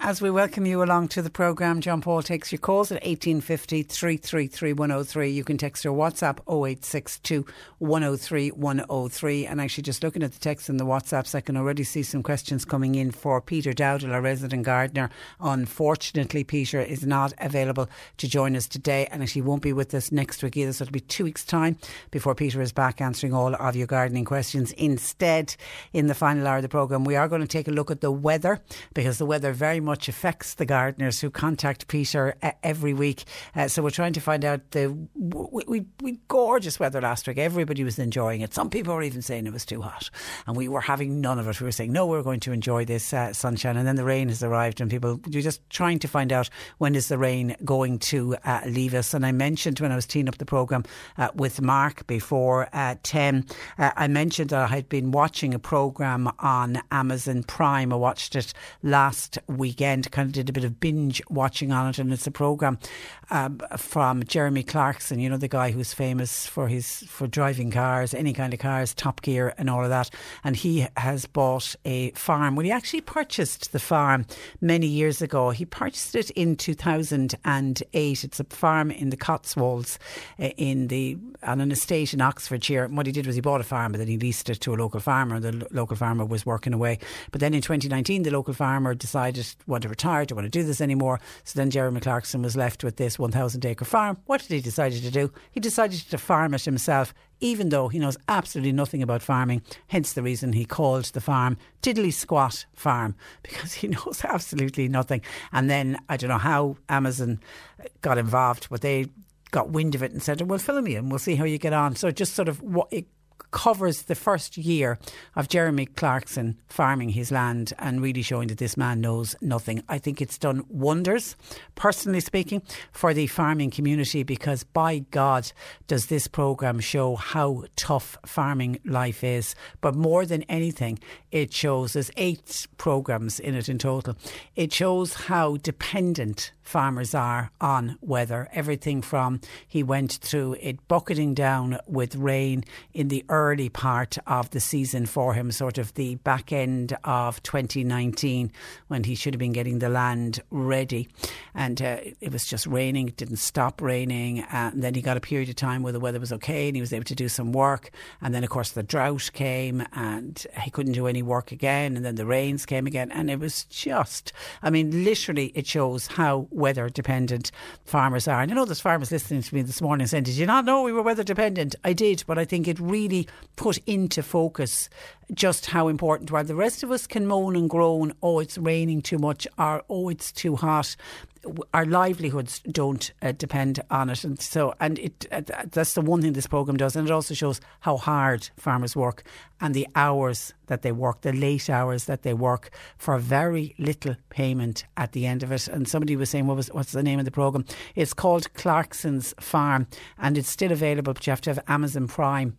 As we welcome you along to the programme, John Paul takes your calls at 1850 333 103. You can text or WhatsApp 0862 103 103. And actually, just looking at the text and the WhatsApps, I can already see some questions coming in for Peter Dowdall, our resident gardener. Unfortunately, Peter is not available to join us today and actually won't be with us next week either. So it'll be two weeks' time before Peter is back answering all of your gardening questions. Instead, in the final hour of the programme, we are going to take a look at the weather because the weather very much affects the gardeners who contact Peter uh, every week. Uh, so we're trying to find out the we, we, we gorgeous weather last week. Everybody was enjoying it. Some people were even saying it was too hot, and we were having none of it. We were saying no, we're going to enjoy this uh, sunshine, and then the rain has arrived, and people you're just trying to find out when is the rain going to uh, leave us. And I mentioned when I was teeing up the program uh, with Mark before uh, ten, I mentioned that I had been watching a program on Amazon Prime. I watched it last week weekend. Kind of did a bit of binge watching on it, and it's a program um, from Jeremy Clarkson. You know the guy who's famous for his for driving cars, any kind of cars, Top Gear, and all of that. And he has bought a farm. Well, he actually purchased the farm many years ago. He purchased it in 2008. It's a farm in the Cotswolds, uh, in the on an estate in Oxfordshire. And what he did was he bought a farm, but then he leased it to a local farmer. The local farmer was working away. But then in 2019, the local farmer decided want to retire, don't want to do this anymore. So then Jeremy Clarkson was left with this 1,000 acre farm. What did he decide to do? He decided to farm it himself, even though he knows absolutely nothing about farming. Hence the reason he called the farm Diddly Squat Farm, because he knows absolutely nothing. And then I don't know how Amazon got involved, but they got wind of it and said, "We'll film you and we'll see how you get on." So just sort of what it covers the first year of Jeremy Clarkson farming his land and really showing that this man knows nothing. I think it's done wonders, personally speaking, for the farming community because by God does this programme show how tough farming life is. But more than anything, it shows there's eight programmes in it in total. It shows how dependent farmers are on weather. Everything from he went through it bucketing down with rain in the early part of the season for him, sort of the back end of 2019 when he should have been getting the land ready. And uh, it was just raining, it didn't stop raining. Uh, and then he got a period of time where the weather was okay and he was able to do some work. And then, of course, the drought came and he couldn't do any work again. And then the rains came again. And it was just, I mean, literally, it shows how weather dependent farmers are. And I know there's farmers listening to me this morning saying, Did you not know we were weather dependent? I did, but I think it really put into focus just how important while the rest of us can moan and groan, oh, it's raining too much, or oh, it's too hot. Our livelihoods don't uh, depend on it, and so and it uh, that's the one thing this program does, and it also shows how hard farmers work and the hours that they work, the late hours that they work for very little payment at the end of it. And somebody was saying, what was what's the name of the program? It's called Clarkson's Farm, and it's still available, but you have to have Amazon Prime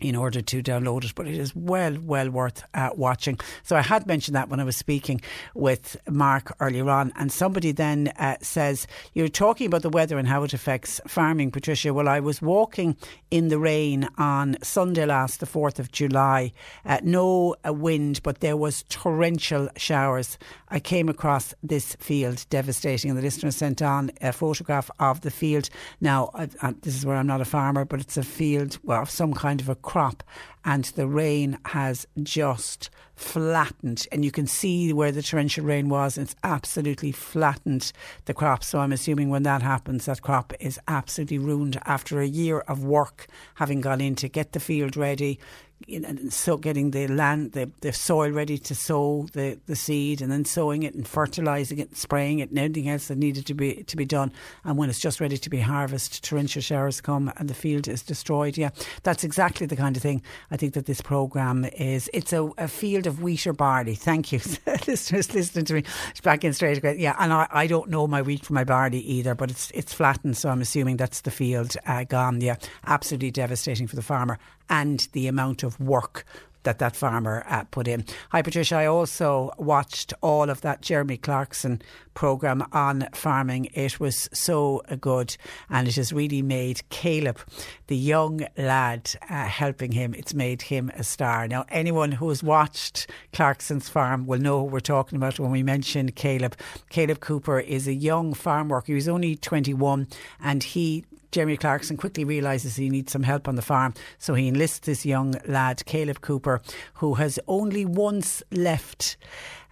in order to download it, but it is well, well worth uh, watching. So I had mentioned that when I was speaking with Mark earlier on, and somebody then uh, says, You're talking about the weather and how it affects farming, Patricia. Well, I was walking in the rain on Sunday last, the 4th of July. Uh, no uh, wind, but there was torrential showers. I came across this field, devastating, and the listener sent on a photograph of the field. Now, this is where I'm not a farmer, but it's a field, well, some kind of a crop and the rain has just flattened and you can see where the torrential rain was it's absolutely flattened the crop so i'm assuming when that happens that crop is absolutely ruined after a year of work having gone in to get the field ready so getting the land, the, the soil ready to sow the, the seed, and then sowing it and fertilising it, and spraying it, and anything else that needed to be to be done. And when it's just ready to be harvested, torrential showers come and the field is destroyed. Yeah, that's exactly the kind of thing I think that this programme is. It's a, a field of wheat or barley. Thank you, listeners, listening to me. It's back in straight away. Yeah, and I, I don't know my wheat from my barley either, but it's it's flattened, so I'm assuming that's the field uh, gone. Yeah, absolutely devastating for the farmer and the amount of work that that farmer uh, put in. Hi, Patricia. I also watched all of that Jeremy Clarkson programme on farming. It was so good and it has really made Caleb, the young lad, uh, helping him, it's made him a star. Now, anyone who has watched Clarkson's farm will know who we're talking about when we mention Caleb. Caleb Cooper is a young farm worker. He was only 21 and he Jeremy Clarkson quickly realises he needs some help on the farm, so he enlists this young lad, Caleb Cooper, who has only once left.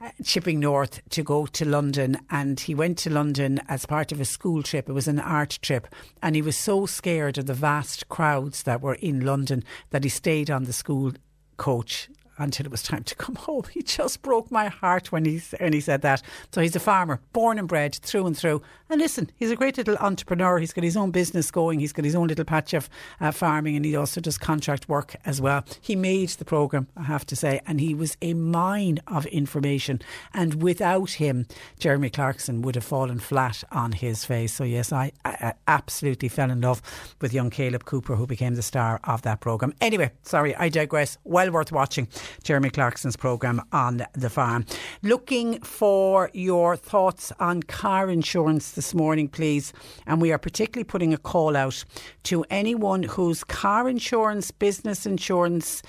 Uh, Chipping Norton to go to London, and he went to London as part of a school trip. It was an art trip, and he was so scared of the vast crowds that were in London that he stayed on the school coach until it was time to come home. He just broke my heart when he when he said that. So he's a farmer, born and bred through and through. And listen, he's a great little entrepreneur. He's got his own business going. He's got his own little patch of uh, farming, and he also does contract work as well. He made the program, I have to say, and he was a mine of information. And without him, Jeremy Clarkson would have fallen flat on his face. So yes, I, I absolutely fell in love with young Caleb Cooper, who became the star of that program. Anyway, sorry, I digress. Well worth watching. Jeremy Clarkson's programme on the farm. Looking for your thoughts on car insurance this morning, please. And we are particularly putting a call out to anyone whose car insurance, business insurance,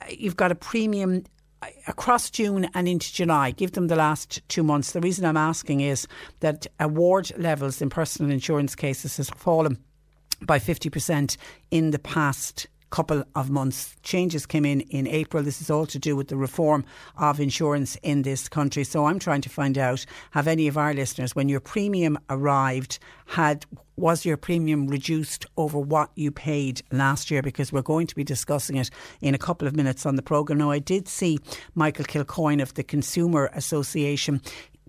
uh, you've got a premium uh, across June and into July, give them the last two months. The reason I'm asking is that award levels in personal insurance cases has fallen by 50% in the past couple of months. Changes came in in April. This is all to do with the reform of insurance in this country. So I'm trying to find out have any of our listeners, when your premium arrived, had was your premium reduced over what you paid last year? Because we're going to be discussing it in a couple of minutes on the programme. Now, I did see Michael Kilcoyne of the Consumer Association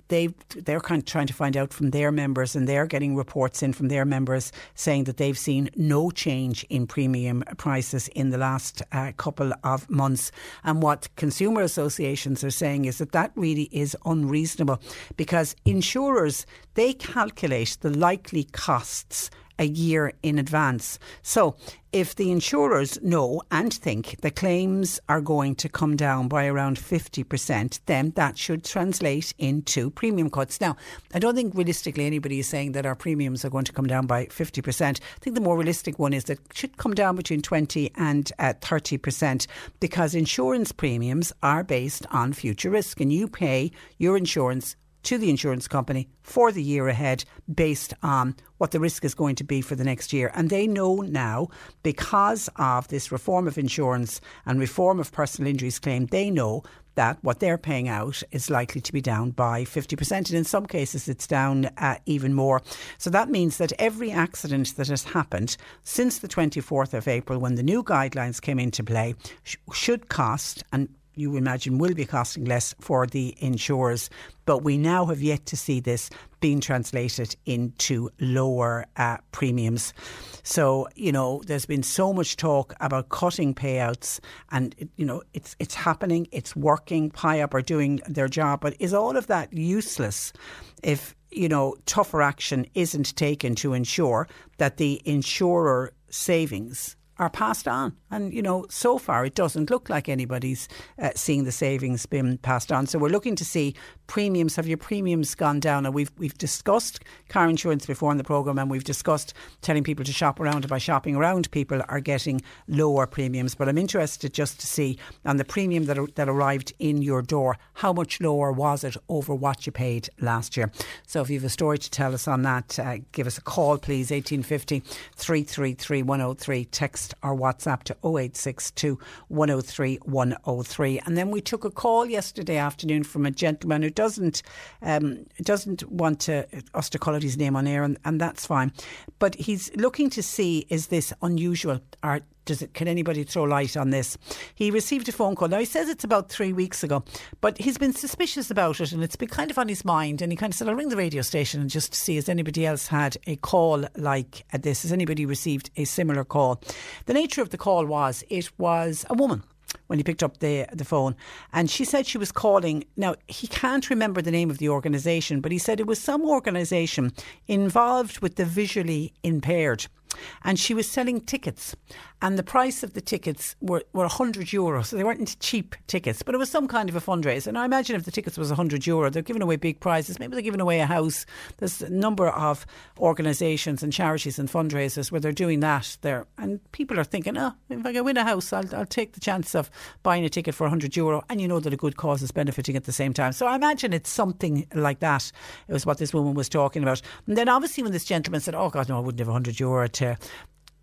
they they're kind of trying to find out from their members, and they're getting reports in from their members saying that they've seen no change in premium prices in the last uh, couple of months. And what consumer associations are saying is that that really is unreasonable because insurers they calculate the likely costs a year in advance. So, if the insurers know and think the claims are going to come down by around 50%, then that should translate into premium cuts. Now, I don't think realistically anybody is saying that our premiums are going to come down by 50%. I think the more realistic one is that it should come down between 20 and uh, 30% because insurance premiums are based on future risk and you pay your insurance to the insurance company for the year ahead based on what the risk is going to be for the next year. And they know now, because of this reform of insurance and reform of personal injuries claim, they know that what they're paying out is likely to be down by 50%. And in some cases, it's down uh, even more. So that means that every accident that has happened since the 24th of April, when the new guidelines came into play, sh- should cost, and you imagine will be costing less for the insurers. But we now have yet to see this being translated into lower uh, premiums. So, you know, there's been so much talk about cutting payouts and, you know, it's, it's happening, it's working. PIAB are doing their job, but is all of that useless if, you know, tougher action isn't taken to ensure that the insurer savings are passed on. And, you know, so far it doesn't look like anybody's uh, seeing the savings being passed on. So we're looking to see premiums. Have your premiums gone down? And we've, we've discussed car insurance before in the programme and we've discussed telling people to shop around. And by shopping around, people are getting lower premiums. But I'm interested just to see on the premium that, that arrived in your door, how much lower was it over what you paid last year? So if you have a story to tell us on that, uh, give us a call, please. 1850 333 103. Text or WhatsApp to 0862 103 103. And then we took a call yesterday afternoon from a gentleman who doesn't um, doesn't want to, us to call out his name on air, and, and that's fine. But he's looking to see is this unusual or does it, can anybody throw light on this? He received a phone call. Now, he says it's about three weeks ago, but he's been suspicious about it and it's been kind of on his mind. And he kind of said, I'll ring the radio station and just see has anybody else had a call like this? Has anybody received a similar call? The nature of the call was it was a woman when he picked up the the phone, and she said she was calling. Now he can't remember the name of the organisation, but he said it was some organisation involved with the visually impaired and she was selling tickets. And the price of the tickets were, were 100 euros. So they weren't cheap tickets but it was some kind of a fundraiser. And I imagine if the tickets was 100 euro they're giving away big prizes. Maybe they're giving away a house. There's a number of organisations and charities and fundraisers where they're doing that there. And people are thinking oh if I can win a house I'll, I'll take the chance of buying a ticket for 100 euro. And you know that a good cause is benefiting at the same time. So I imagine it's something like that. It was what this woman was talking about. And then obviously when this gentleman said oh god no I wouldn't have 100 euro to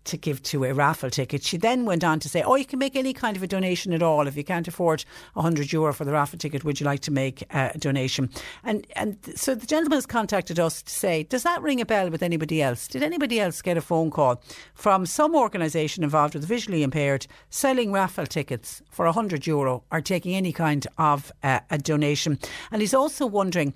to give to a raffle ticket. She then went on to say, "Oh, you can make any kind of a donation at all. If you can't afford 100 euro for the raffle ticket, would you like to make a donation?" And and so the gentleman has contacted us to say, "Does that ring a bell with anybody else? Did anybody else get a phone call from some organisation involved with the visually impaired selling raffle tickets for 100 euro or taking any kind of uh, a donation?" And he's also wondering,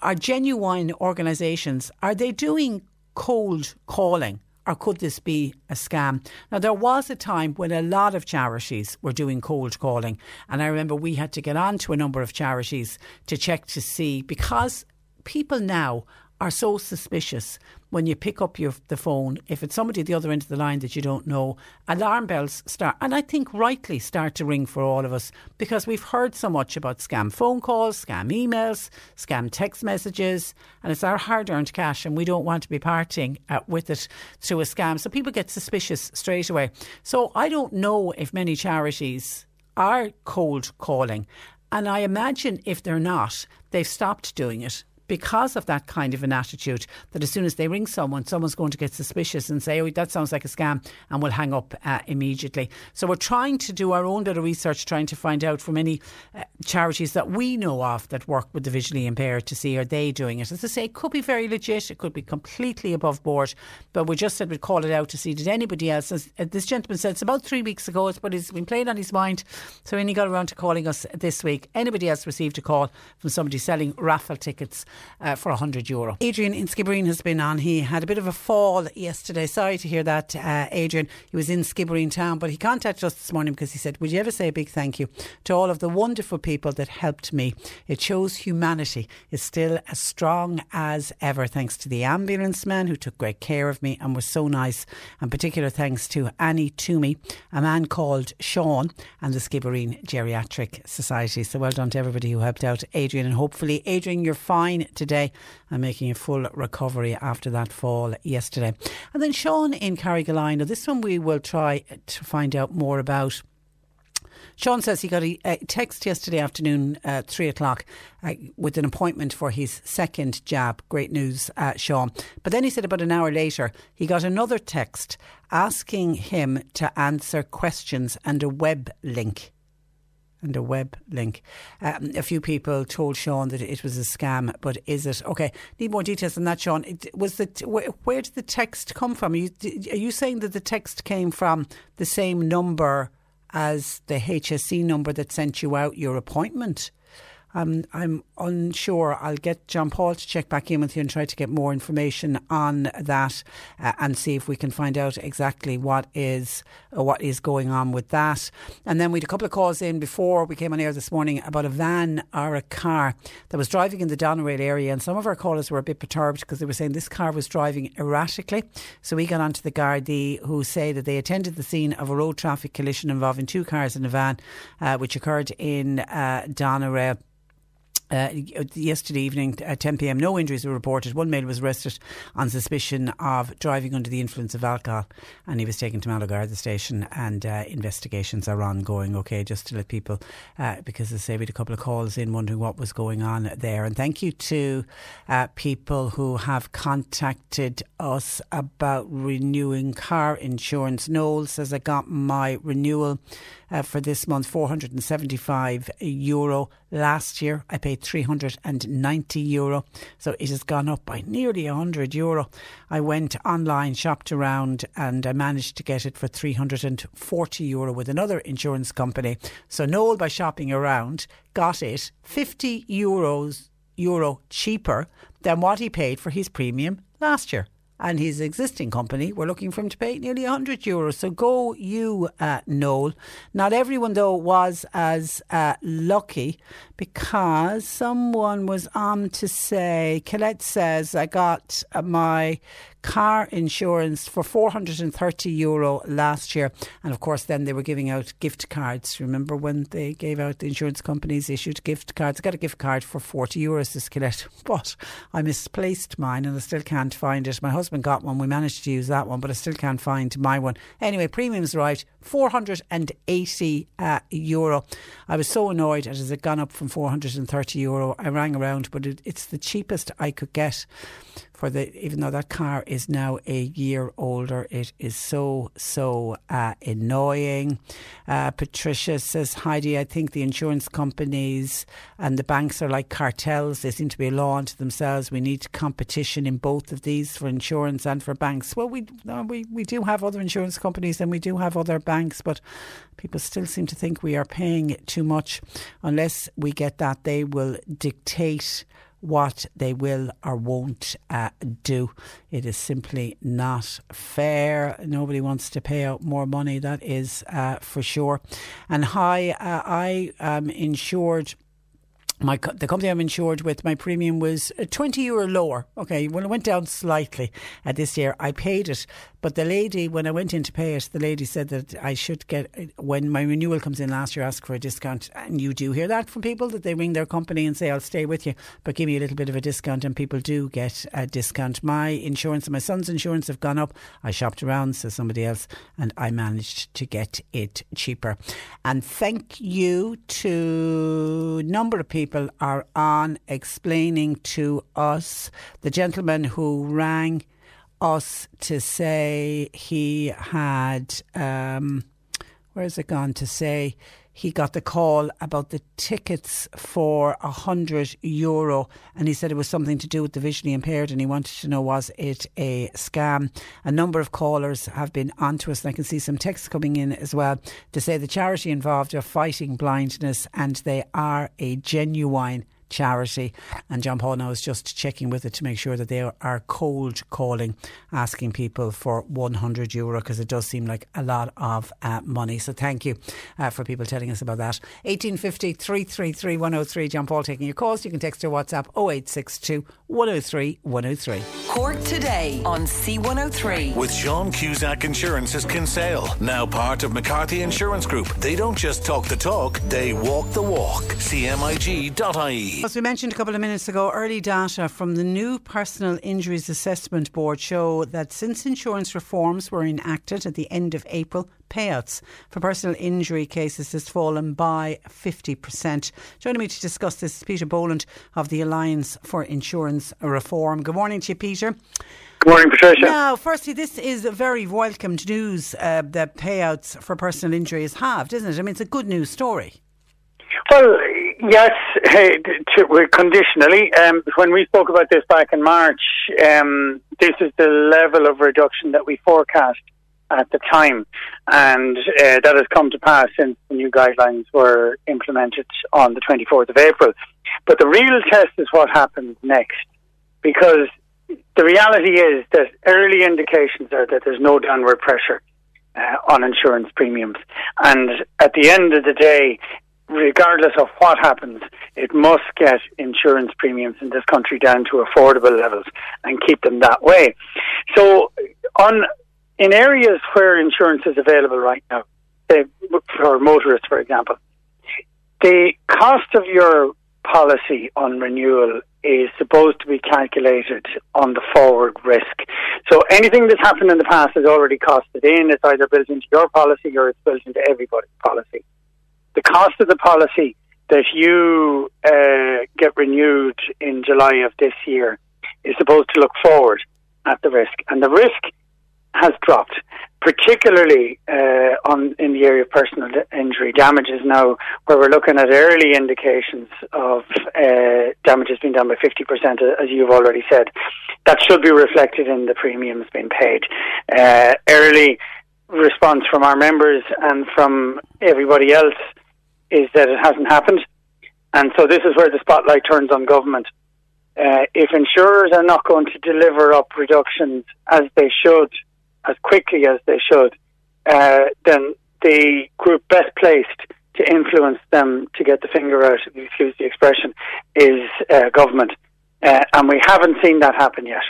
are genuine organisations are they doing cold calling? Or could this be a scam? Now, there was a time when a lot of charities were doing cold calling, and I remember we had to get on to a number of charities to check to see because people now are so suspicious when you pick up your the phone, if it's somebody at the other end of the line that you don't know, alarm bells start, and I think rightly start to ring for all of us because we've heard so much about scam phone calls, scam emails, scam text messages, and it's our hard-earned cash, and we don't want to be parting uh, with it through a scam. So people get suspicious straight away. So I don't know if many charities are cold calling. And I imagine if they're not, they've stopped doing it because of that kind of an attitude that as soon as they ring someone, someone's going to get suspicious and say, oh, that sounds like a scam, and we'll hang up uh, immediately. So we're trying to do our own bit of research, trying to find out from any uh, charities that we know of that work with the visually impaired to see are they doing it. As I say, it could be very legit, it could be completely above board, but we just said we'd call it out to see did anybody else. As uh, this gentleman said, it's about three weeks ago, but it's been playing on his mind, so when he got around to calling us this week. Anybody else received a call from somebody selling raffle tickets? Uh, for 100 euro. Adrian in Skibbereen has been on. He had a bit of a fall yesterday. Sorry to hear that, uh, Adrian. He was in Skibbereen town, but he contacted us this morning because he said, Would you ever say a big thank you to all of the wonderful people that helped me? It shows humanity is still as strong as ever, thanks to the ambulance man who took great care of me and was so nice. And particular thanks to Annie Toomey, a man called Sean, and the Skibbereen Geriatric Society. So well done to everybody who helped out Adrian. And hopefully, Adrian, you're fine today and making a full recovery after that fall yesterday. And then Sean in Carrigaline. This one we will try to find out more about. Sean says he got a, text yesterday afternoon, uh, three o'clock, uh, with an appointment for his second jab. Great news, uh, Sean. But then he said about an hour later, he got another text asking him to answer questions and a web link and a web link. Um, a few people told Sean that it was a scam, but is it? Okay, need more details on that, Sean. It, was the where, where, did the text come from? Are you, are you saying that the text came from the same number as the HSE number that sent you out your appointment? Um, I'm unsure. I'll get John Paul to check back in with you and try to get more information on that uh, and see if we can find out exactly what is uh, what is going on with that. And then we had a couple of calls in before we came on air this morning about a van or a car that was driving in the Doneraile area, and some of our callers were a bit perturbed because they were saying this car was driving erratically. So we got onto the Gardaí who say that they attended the scene of a road traffic collision involving two cars and a van, uh, which occurred in uh, Doneraile. Uh, yesterday evening at 10 pm, no injuries were reported. One male was arrested on suspicion of driving under the influence of alcohol, and he was taken to the station. And uh, investigations are ongoing. Okay, just to let people, uh, because I had a couple of calls in wondering what was going on there. And thank you to uh, people who have contacted us about renewing car insurance. Noel says I got my renewal uh, for this month, 475 euro. Last year, I paid 390 euro. So it has gone up by nearly 100 euro. I went online, shopped around, and I managed to get it for 340 euro with another insurance company. So Noel, by shopping around, got it 50 euros euro cheaper than what he paid for his premium last year and his existing company were looking for him to pay nearly 100 euros. So go you, uh, Noel. Not everyone, though, was as uh, lucky because someone was on to say, Colette says, I got uh, my car insurance for 430 euro last year. And of course, then they were giving out gift cards. Remember when they gave out the insurance companies issued gift cards? I got a gift card for 40 euros this Colette, but I misplaced mine and I still can't find it. My husband got one. We managed to use that one, but I still can't find my one. Anyway, premium's right 480 uh, euro. I was so annoyed as it had gone up from 430 euro. I rang around, but it, it's the cheapest I could get the even though that car is now a year older, it is so so uh, annoying. Uh, Patricia says, Heidi, I think the insurance companies and the banks are like cartels. They seem to be a law unto themselves. We need competition in both of these for insurance and for banks. Well, we we we do have other insurance companies and we do have other banks, but people still seem to think we are paying too much. Unless we get that, they will dictate what they will or won't uh, do. It is simply not fair. Nobody wants to pay out more money, that is uh, for sure. And hi, uh, I am insured my the company I'm insured with, my premium was 20 euro lower. Okay, well, it went down slightly uh, this year. I paid it but the lady, when I went in to pay it, the lady said that I should get, when my renewal comes in last year, ask for a discount. And you do hear that from people that they ring their company and say, I'll stay with you, but give me a little bit of a discount. And people do get a discount. My insurance and my son's insurance have gone up. I shopped around, says somebody else, and I managed to get it cheaper. And thank you to a number of people are on explaining to us. The gentleman who rang us to say he had, um, where's it gone to say? He got the call about the tickets for a hundred euro, and he said it was something to do with the visually impaired, and he wanted to know was it a scam. A number of callers have been onto us, and I can see some texts coming in as well to say the charity involved are fighting blindness, and they are a genuine charity. And John Paul now is just checking with it to make sure that they are cold calling, asking people for 100 euro because it does seem like a lot of uh, money. So thank you uh, for people telling us about that. 1850 333 103. John Paul taking your calls. You can text or WhatsApp 0862 103 103. Cork today on C103. With Sean Cusack Insurance's Kinsale, now part of McCarthy Insurance Group. They don't just talk the talk, they walk the walk. CMIG.ie. As we mentioned a couple of minutes ago, early data from the new Personal Injuries Assessment Board show that since insurance reforms were enacted at the end of April, payouts for personal injury cases has fallen by 50%. Joining me to discuss this is Peter Boland of the Alliance for Insurance Reform. Good morning to you, Peter. Good morning, Patricia. Now, firstly, this is very welcomed news uh, that payouts for personal injury is halved, isn't it? I mean, it's a good news story. Well, yes, conditionally. Um, when we spoke about this back in March, um, this is the level of reduction that we forecast. at the time, and uh, that has come to pass since the new guidelines were implemented on the 24th of April. But the real test is what happens next, because the reality is that early indications are that there's no downward pressure uh, on insurance premiums, and at the end of the day, regardless of what happens, it must get insurance premiums in this country down to affordable levels and keep them that way. So, on in areas where insurance is available right now, say for motorists, for example, the cost of your policy on renewal is supposed to be calculated on the forward risk. So anything that's happened in the past is already costed in. It's either built into your policy or it's built into everybody's policy the cost of the policy that you uh, get renewed in July of this year is supposed to look forward at the risk, and the risk has dropped, particularly uh, on in the area of personal injury damages now, where we're looking at early indications of uh, damages being done by 50%, as you've already said. That should be reflected in the premiums being paid. Uh, early response from our members and from everybody else is that it hasn't happened. And so this is where the spotlight turns on government. Uh, if insurers are not going to deliver up reductions as they should, as quickly as they should, uh, then the group best placed to influence them to get the finger out, if you excuse the expression, is uh, government. Uh, and we haven't seen that happen yet.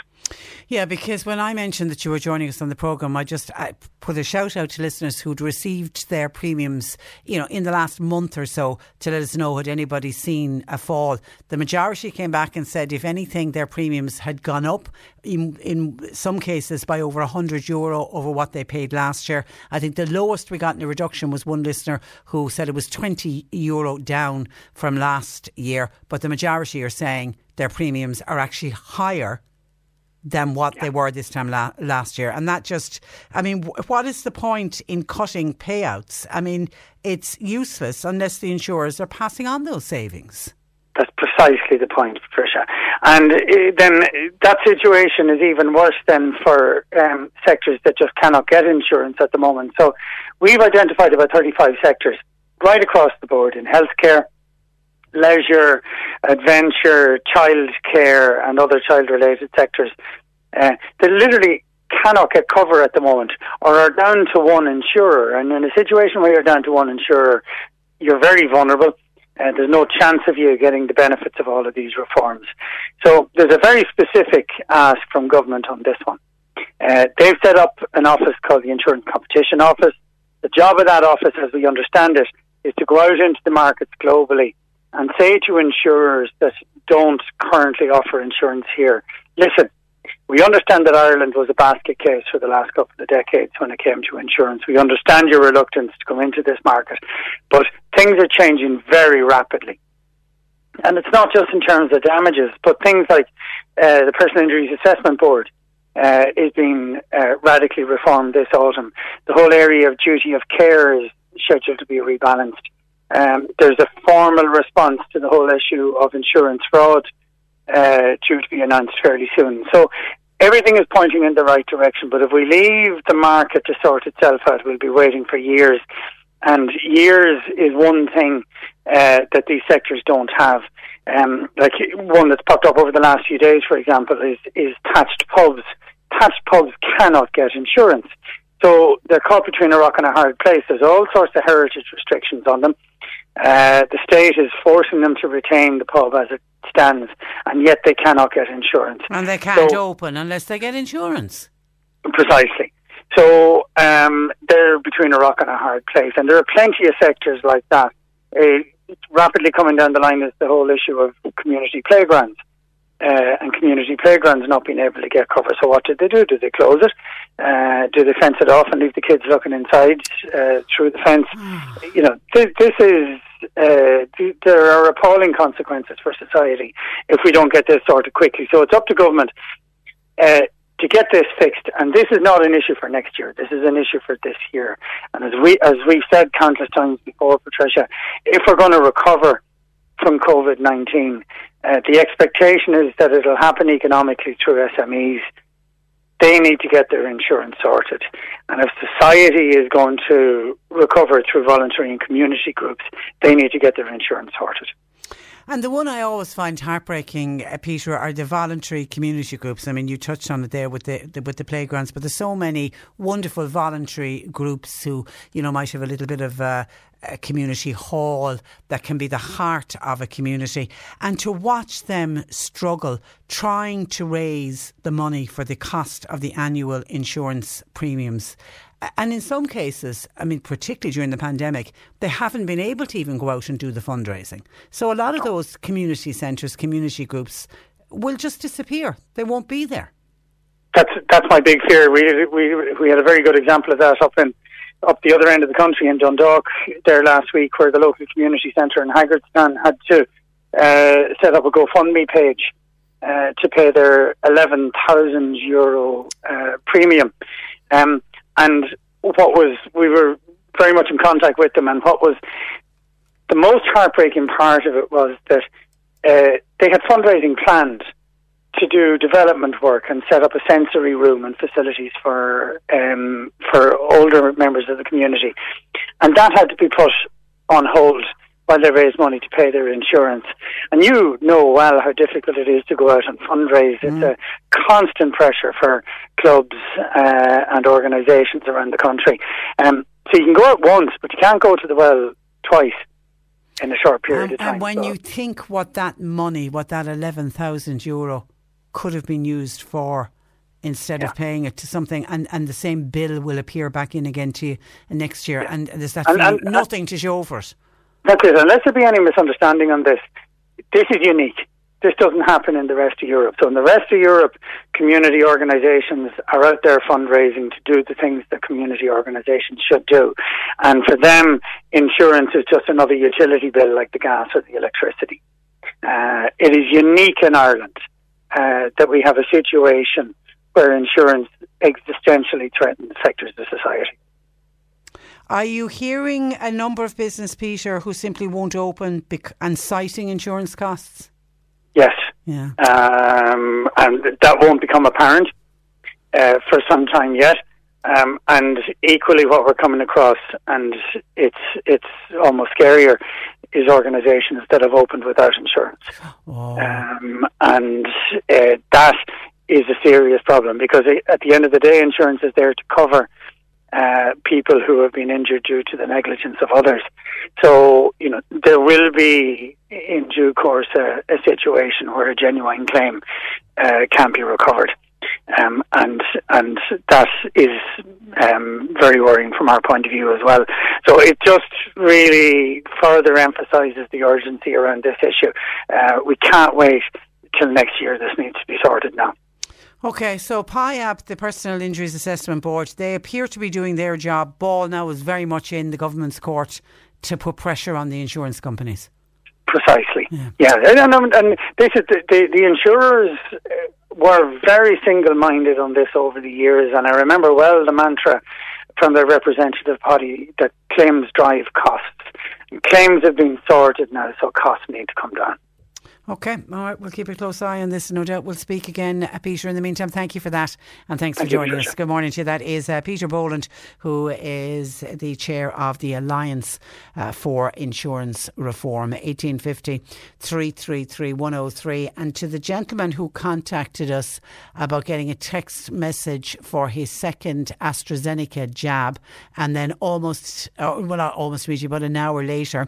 Yeah, because when I mentioned that you were joining us on the programme, I just I put a shout out to listeners who'd received their premiums, you know, in the last month or so to let us know had anybody seen a fall. The majority came back and said, if anything, their premiums had gone up, in, in some cases by over 100 euro over what they paid last year. I think the lowest we got in a reduction was one listener who said it was 20 euro down from last year, but the majority are saying their premiums are actually higher than what yeah. they were this time la- last year. And that just, I mean, w- what is the point in cutting payouts? I mean, it's useless unless the insurers are passing on those savings. That's precisely the point, Patricia. And uh, then that situation is even worse than for um, sectors that just cannot get insurance at the moment. So we've identified about 35 sectors right across the board in healthcare, leisure, adventure, childcare, and other child-related sectors uh, that literally cannot get cover at the moment or are down to one insurer. And in a situation where you're down to one insurer, you're very vulnerable. Uh, there's no chance of you getting the benefits of all of these reforms. So there's a very specific ask from government on this one. Uh, they've set up an office called the Insurance Competition Office. The job of that office, as we understand it, is to go out into the markets globally and say to insurers that don't currently offer insurance here, listen, we understand that Ireland was a basket case for the last couple of decades when it came to insurance. We understand your reluctance to come into this market, but things are changing very rapidly. And it's not just in terms of damages, but things like uh, the Personal Injuries Assessment Board uh, is being uh, radically reformed this autumn. The whole area of duty of care is scheduled to be rebalanced. Um, there's a formal response to the whole issue of insurance fraud uh, due to be announced fairly soon. So everything is pointing in the right direction. But if we leave the market to sort itself out, we'll be waiting for years. And years is one thing uh, that these sectors don't have. Um, like one that's popped up over the last few days, for example, is, is thatched pubs. Thatched pubs cannot get insurance. So they're caught between a rock and a hard place. There's all sorts of heritage restrictions on them. Uh, the state is forcing them to retain the pub as it stands, and yet they cannot get insurance. And they can't so, open unless they get insurance. Precisely. So um, they're between a rock and a hard place, and there are plenty of sectors like that. Uh, rapidly coming down the line is the whole issue of community playgrounds. Uh, and community playgrounds not being able to get cover. So what did they do? Did they close it? Uh, do they fence it off and leave the kids looking inside uh, through the fence? you know, this, this is uh, th- there are appalling consequences for society if we don't get this sorted quickly. So it's up to government uh, to get this fixed. And this is not an issue for next year. This is an issue for this year. And as we as we've said countless times before, Patricia, if we're going to recover from COVID nineteen, uh, the expectation is that it'll happen economically through SMEs they need to get their insurance sorted. And if society is going to recover through voluntary and community groups, they need to get their insurance sorted. And the one I always find heartbreaking, uh, Peter, are the voluntary community groups. I mean, you touched on it there with the, the, with the playgrounds, but there's so many wonderful voluntary groups who you know might have a little bit of uh, a community hall that can be the heart of a community, and to watch them struggle trying to raise the money for the cost of the annual insurance premiums. And in some cases, I mean, particularly during the pandemic, they haven't been able to even go out and do the fundraising. So a lot of those community centres, community groups will just disappear. They won't be there. That's that's my big fear. We we we had a very good example of that up in up the other end of the country in Dundalk there last week, where the local community centre in Haggardstown had to uh, set up a GoFundMe page uh, to pay their eleven thousand euro uh, premium. Um, and what was we were very much in contact with them, and what was the most heartbreaking part of it was that uh, they had fundraising planned to do development work and set up a sensory room and facilities for um, for older members of the community, and that had to be put on hold while they raise money to pay their insurance. And you know well how difficult it is to go out and fundraise. Mm. It's a constant pressure for clubs uh, and organisations around the country. Um, so you can go out once, but you can't go to the well twice in a short period and, of time. And when so. you think what that money, what that 11,000 euro could have been used for instead yeah. of paying it to something, and, and the same bill will appear back in again to you next year, yeah. and there's that and, and, nothing to show for it. That's it. Unless there be any misunderstanding on this, this is unique. This doesn't happen in the rest of Europe. So in the rest of Europe, community organisations are out there fundraising to do the things that community organisations should do. And for them, insurance is just another utility bill like the gas or the electricity. Uh, it is unique in Ireland uh, that we have a situation where insurance existentially threatens sectors of society. Are you hearing a number of business, Peter, who simply won't open bec- and citing insurance costs? Yes. Yeah. Um, and that won't become apparent uh, for some time yet. Um, and equally, what we're coming across, and it's it's almost scarier, is organisations that have opened without insurance, oh. um, and uh, that is a serious problem because at the end of the day, insurance is there to cover uh, people who have been injured due to the negligence of others. So, you know, there will be in due course a, a situation where a genuine claim uh, can be recovered. Um, and and that is um, very worrying from our point of view as well. So it just really further emphasises the urgency around this issue. Uh, we can't wait till next year. This needs to be sorted now. Okay, so PIAB, the Personal Injuries Assessment Board, they appear to be doing their job. Ball now is very much in the government's court to put pressure on the insurance companies. Precisely. Yeah, yeah. And, and, and this is the, the, the insurers uh, were very single-minded on this over the years, and I remember well the mantra from their representative body that claims drive costs. Claims have been sorted now, so costs need to come down. Okay, all right, we'll keep a close eye on this. No doubt we'll speak again, uh, Peter. In the meantime, thank you for that and thanks thank for joining us. Good morning to you. That is uh, Peter Boland, who is the chair of the Alliance uh, for Insurance Reform, 1850 333 103. And to the gentleman who contacted us about getting a text message for his second AstraZeneca jab, and then almost, uh, well, not almost immediately, but an hour later,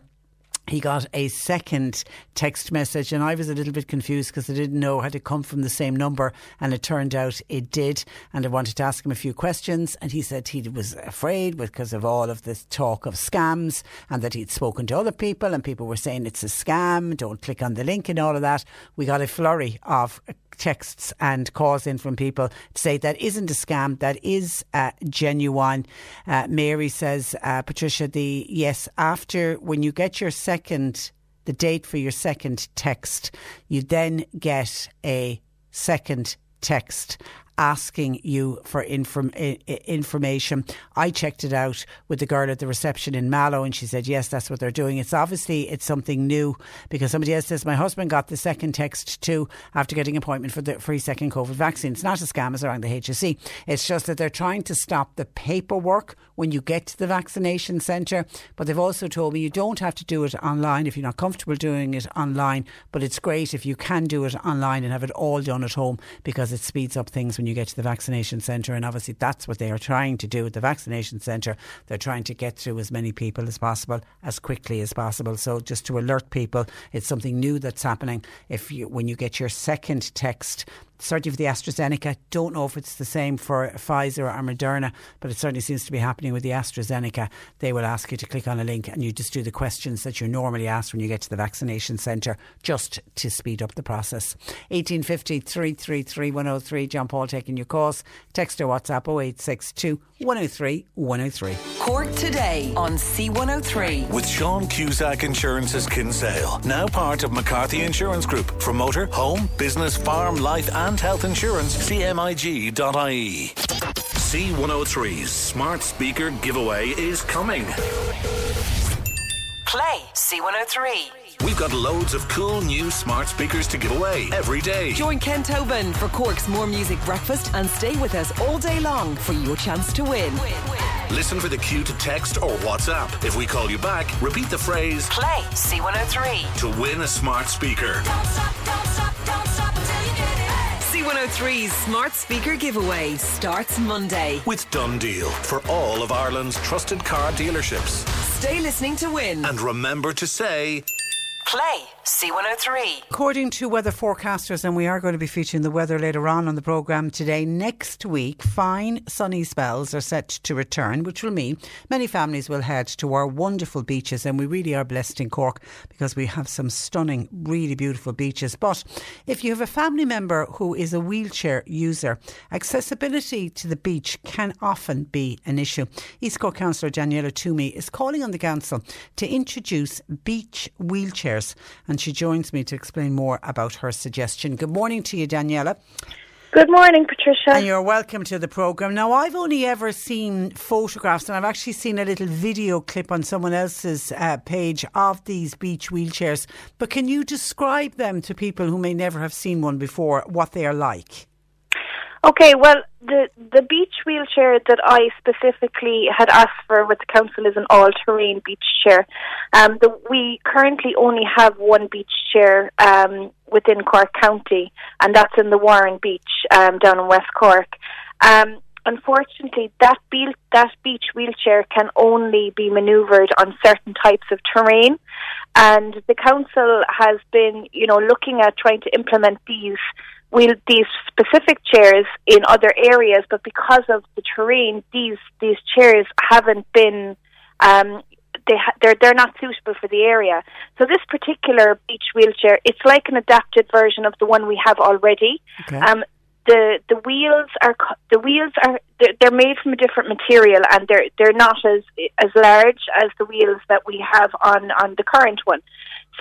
he got a second text message, and I was a little bit confused because I didn't know had it come from the same number, and it turned out it did. And I wanted to ask him a few questions, and he said he was afraid because of all of this talk of scams, and that he'd spoken to other people, and people were saying it's a scam, don't click on the link, and all of that. We got a flurry of texts and calls in from people to say that isn't a scam, that is uh, genuine. Uh, Mary says, uh, Patricia, the yes, after when you get your second, the date for your second text, you then get a second text asking you for inform, information. I checked it out with the girl at the reception in Mallow, and she said, yes, that's what they're doing. It's obviously it's something new because somebody else says, my husband got the second text too after getting appointment for the free second COVID vaccine. It's not a scam as around the HSE. It's just that they're trying to stop the paperwork when you get to the vaccination centre. But they've also told me you don't have to do it online if you're not comfortable doing it online. But it's great if you can do it online and have it all done at home because it speeds up things when you get to the vaccination centre. And obviously, that's what they are trying to do at the vaccination centre. They're trying to get through as many people as possible as quickly as possible. So just to alert people, it's something new that's happening. If you when you get your second text certainly for the AstraZeneca. Don't know if it's the same for Pfizer or Moderna, but it certainly seems to be happening with the AstraZeneca. They will ask you to click on a link and you just do the questions that you're normally asked when you get to the vaccination centre just to speed up the process. 1850 333 103. John Paul taking your calls. Text or WhatsApp 0862 103 103. Cork today on C103. With Sean Cusack Insurance's Kinsale, now part of McCarthy Insurance Group. For motor, home, business, farm, life, and health insurance, cmig.ie. C103's smart speaker giveaway is coming. Play C103. We've got loads of cool new smart speakers to give away every day. Join Ken Tobin for Cork's More Music Breakfast and stay with us all day long for your chance to win. Listen for the cue to text or WhatsApp. If we call you back, repeat the phrase Play C103. to win a smart speaker. C103's smart speaker giveaway starts Monday. With Done Deal for all of Ireland's trusted car dealerships. Stay listening to win. And remember to say, Play C103. According to weather forecasters, and we are going to be featuring the weather later on on the programme today, next week, fine sunny spells are set to return, which will mean many families will head to our wonderful beaches. And we really are blessed in Cork because we have some stunning, really beautiful beaches. But if you have a family member who is a wheelchair user, accessibility to the beach can often be an issue. East Cork Councillor Daniela Twomey is calling on the council to introduce beach wheelchairs and she joins me to explain more about her suggestion. Good morning to you, Daniela. Good morning, Patricia. And you're welcome to the programme. Now, I've only ever seen photographs, and I've actually seen a little video clip on someone else's uh, page of these beach wheelchairs. But can you describe them to people who may never have seen one before, what they are like? Okay, well, the the beach wheelchair that I specifically had asked for with the council is an all-terrain beach chair. Um, the, we currently only have one beach chair um, within Cork County, and that's in the Warren Beach um, down in West Cork. Um, unfortunately, that, be- that beach wheelchair can only be manoeuvred on certain types of terrain, and the council has been, you know, looking at trying to implement these wheel these specific chairs in other areas, but because of the terrain, these these chairs haven't been. Um, they ha- they're they're not suitable for the area. So this particular beach wheelchair, it's like an adapted version of the one we have already. Okay. Um, the the wheels are the wheels are they're, they're made from a different material and they're they're not as as large as the wheels that we have on on the current one.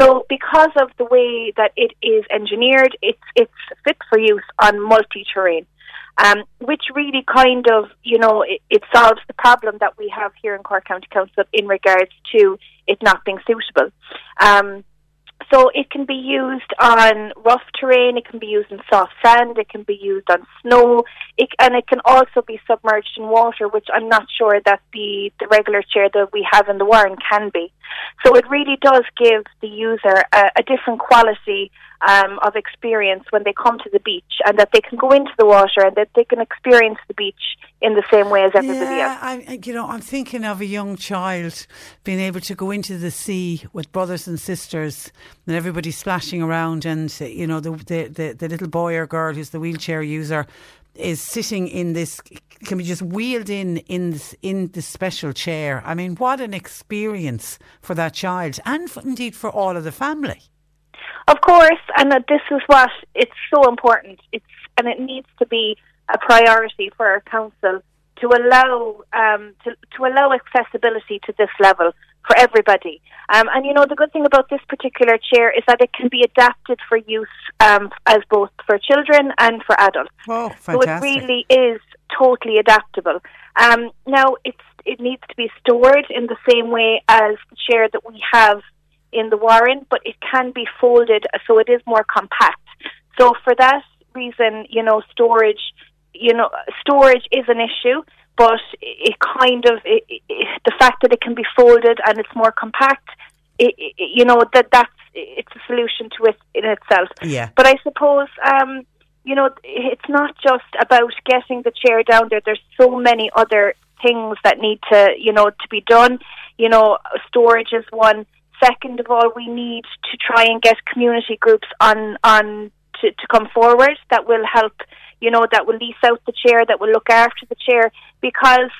So because of the way that it is engineered, it's it's fit for use on multi terrain. Um, which really kind of, you know, it, it solves the problem that we have here in Cork County Council in regards to it not being suitable. Um, so it can be used on rough terrain, it can be used in soft sand, it can be used on snow, it, and it can also be submerged in water, which I'm not sure that the, the regular chair that we have in the Warren can be. So it really does give the user a, a different quality um, of experience when they come to the beach, and that they can go into the water and that they can experience the beach in the same way as everybody yeah, else. I, you know, I'm thinking of a young child being able to go into the sea with brothers and sisters, and everybody splashing around, and you know, the, the the the little boy or girl who's the wheelchair user is sitting in this can be just wheeled in in this, in the special chair. I mean, what an experience for that child, and for, indeed for all of the family. Of course, and that this is what it's so important. It's and it needs to be a priority for our council to allow um, to, to allow accessibility to this level for everybody. Um, and you know, the good thing about this particular chair is that it can be adapted for use um, as both for children and for adults. Oh, fantastic. So it really is totally adaptable. Um, now, it's it needs to be stored in the same way as the chair that we have in the Warren, but it can be folded so it is more compact. So for that reason, you know, storage, you know, storage is an issue, but it kind of it, it, the fact that it can be folded and it's more compact, it, you know, that that's it's a solution to it in itself. Yeah. But I suppose, um, you know, it's not just about getting the chair down there. There's so many other things that need to, you know, to be done. You know, storage is one. Second of all, we need to try and get community groups on on to, to come forward that will help. You know, that will lease out the chair, that will look after the chair, because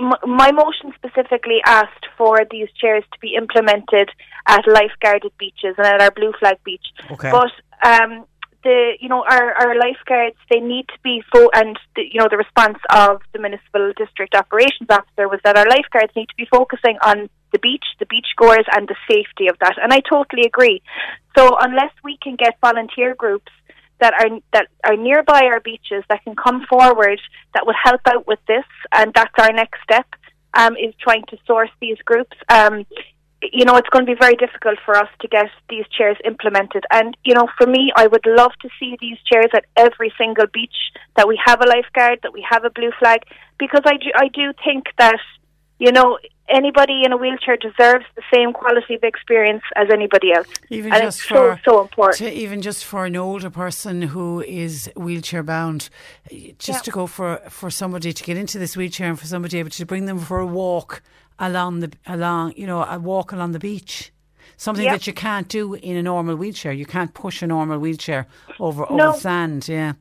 m- my motion specifically asked for these chairs to be implemented at lifeguarded beaches and at our blue flag beach. Okay. But um, the you know our, our lifeguards they need to be fo- and the, you know the response of the municipal district operations officer was that our lifeguards need to be focusing on the beach, the beach goers, and the safety of that. And I totally agree. So unless we can get volunteer groups that are that are nearby our beaches that can come forward that will help out with this, and that's our next step. Um, is trying to source these groups. Um, you know, it's going to be very difficult for us to get these chairs implemented. And, you know, for me, I would love to see these chairs at every single beach that we have a lifeguard, that we have a blue flag, because I do, I do think that, you know, anybody in a wheelchair deserves the same quality of experience as anybody else. Even and just it's for so, so important. to, even just for an older person who is wheelchair bound, just Yeah. to go for for somebody to get into this wheelchair and for somebody able to bring them for a walk along the along you know a walk along the beach. Something Yep. that you can't do in a normal wheelchair. You can't push a normal wheelchair over No. over sand. Yeah,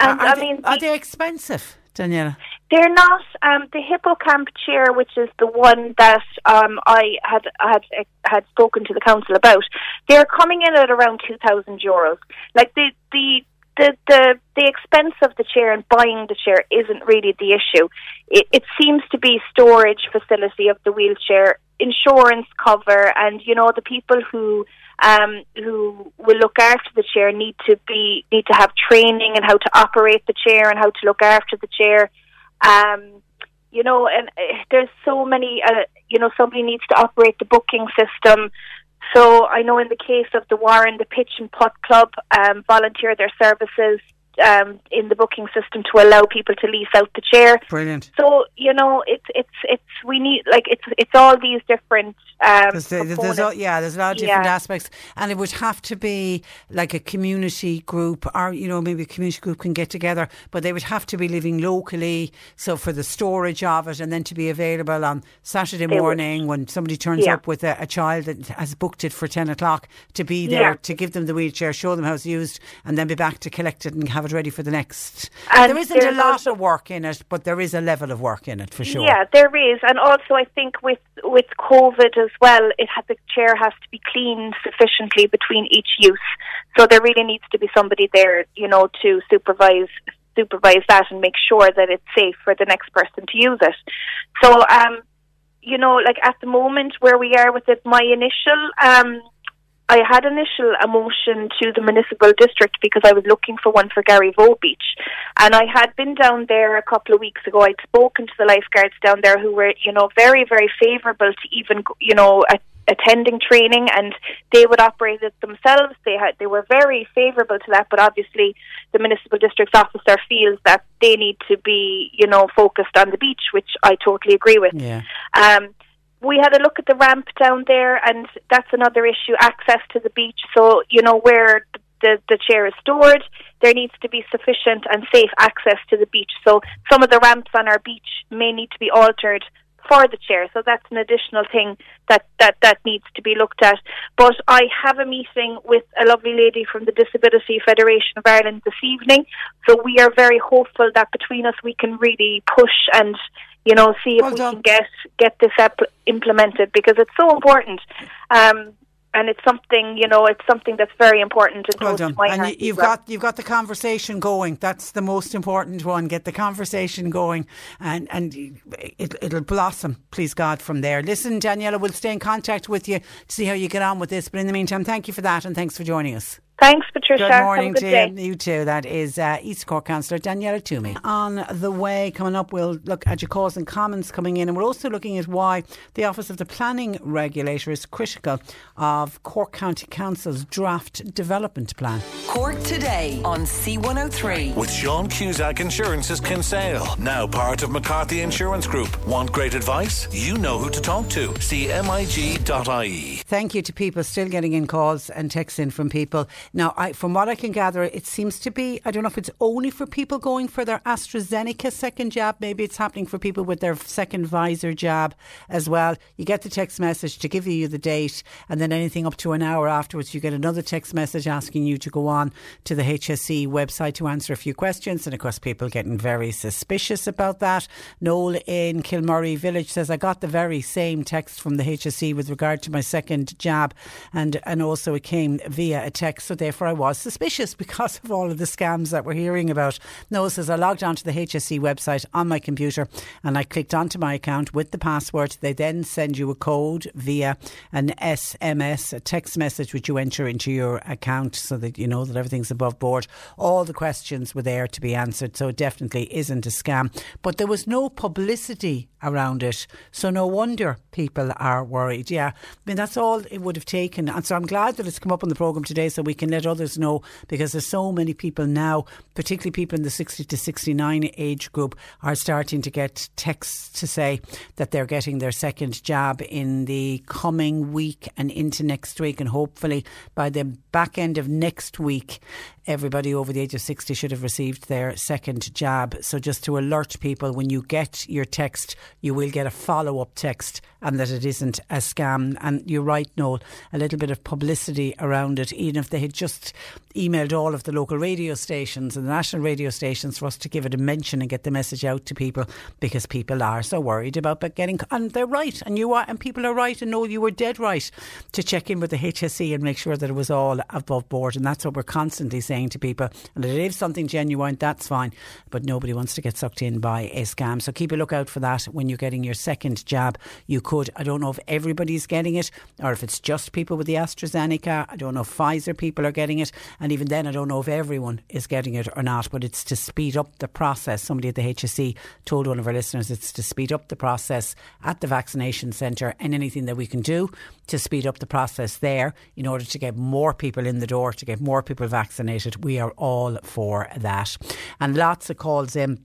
And, are, I they, mean, are they expensive, Daniela? They're not um, the Hippocampe chair, which is the one that um, I had had had spoken to the council about. They're coming in at around two thousand euros. Like the the. The, the the expense of the chair and buying the chair isn't really the issue. It, it seems to be storage facility of the wheelchair, insurance cover, and you know the people who um, who will look after the chair need to be need to have training and how to operate the chair and how to look after the chair. Um, you know, and uh, there's so many. Uh, you know, somebody needs to operate the booking system. So I know in the case of the Warren, the Pitch and Putt Club um, volunteer their services um, in the booking system to allow people to lease out the chair. Brilliant. So you know, it's it's it's we need like it's it's all these different. Um, There's, all- yeah, there's a lot of different Yeah. aspects, and it would have to be like a community group, or you know, maybe a community group can get together, but they would have to be living locally. So for the storage of it, and then to be available on Saturday They would. morning when somebody turns Yeah. up with a, a child that has booked it for ten o'clock, to be there Yeah. to give them the wheelchair, show them how it's used, and then be back to collect it and have it ready for the next. And there isn't a lot of work in it, but there is a level of work in it for sure. Yeah, there is, and also I think with with COVID as well, it has, the chair has to be cleaned sufficiently between each use. So there really needs to be somebody there, you know, to supervise supervise that and make sure that it's safe for the next person to use it. So, um, you know, like at the moment where we are with it, my initial um, I had initial a motion to the municipal district because I was looking for one for Garryvoe Beach, and I had been down there a couple of weeks ago. I'd spoken to the lifeguards down there who were, you know, very very favourable to even, you know, a, attending training, and they would operate it themselves. They had they were very favourable to that, but obviously the municipal district's officer feels that they need to be, you know, focused on the beach, which I totally agree with. Yeah. Um, we had a look at the ramp down there, and that's another issue access to the beach. So, you know, where the, the chair is stored, there needs to be sufficient and safe access to the beach. So, some of the ramps on our beach may need to be altered for the chair. So, that's an additional thing that, that, that needs to be looked at. But I have a meeting with a lovely lady from the Disability Federation of Ireland this evening. So, we are very hopeful that between us we can really push and you know, see if Well we done. can get get this ep- implemented because it's so important. Um, and it's something you know, it's something that's very important and Well done. And you, you've well. got you've got the conversation going. That's the most important one. Get the conversation going, and and it, it'll blossom. Please God from there. Listen, Daniela, we'll stay in contact with you to see how you get on with this. But in the meantime, thank you for that, and thanks for joining us. Thanks, Patricia. Good morning Have a good to day. you. You too. That is uh, East Cork Councillor Daniela Twomey. On the way, coming up, we'll look at your calls and comments coming in, and we're also looking at why the Office of the Planning Regulator is critical of Cork County Council's draft development plan. Cork today on C103. With Sean Cusack Insurance's Kinsale, now part of McCarthy Insurance Group. Want great advice? You know who to talk to. CMIG.ie. Thank you to people still getting in calls and texts in from people. Now, I, from what I can gather, it seems to be, I don't know if it's only for people going for their AstraZeneca second jab. Maybe it's happening for people with their second Pfizer jab as well. You get the text message to give you the date, and then anything up to an hour afterwards, you get another text message asking you to go on to the HSE website to answer a few questions. And of course, people getting very suspicious about that. Noel in Kilmurray Village says, I got the very same text from the HSE with regard to my second jab, and, and also it came via a text. So therefore, I was suspicious because of all of the scams that we're hearing about. Noel says, I logged onto the HSE website on my computer and I clicked onto my account with the password. They then send you a code via an SMS, a text message, which you enter into your account so that you know that everything's above board. All the questions were there to be answered, so it definitely isn't a scam. But there was no publicity around it, so no wonder people are worried. Yeah, I mean, that's all it would have taken. And so I'm glad that it's come up on the programme today so we can let others know because there's so many people now, particularly people in the 60 to 69 age group, are starting to get texts to say that they're getting their second jab in the coming week and into next week. And hopefully by the back end of next week, everybody over the age of 60 should have received their second jab. So just to alert people, when you get your text, you will get a follow up text and that it isn't a scam. And you're right, Noel, a little bit of publicity around it, even if they had just emailed all of the local radio stations and the national radio stations for us to give it a mention and get the message out to people because people are so worried about but getting and they're right and you are and people are right and Noel you were dead right to check in with the HSE and make sure that it was all above board and that's what we're constantly saying to people and if it is something genuine that's fine. But nobody wants to get sucked in by a scam. So keep a lookout for that when you're getting your second jab. You could I don't know if everybody's getting it or if it's just people with the AstraZeneca. I don't know if Pfizer people are getting it. And even then I don't know if everyone is getting it or not but it's to speed up the process. Somebody at the HSE told one of our listeners it's to speed up the process at the vaccination centre and anything that we can do to speed up the process there in order to get more people in the door to get more people vaccinated we are all for that. And lots of calls in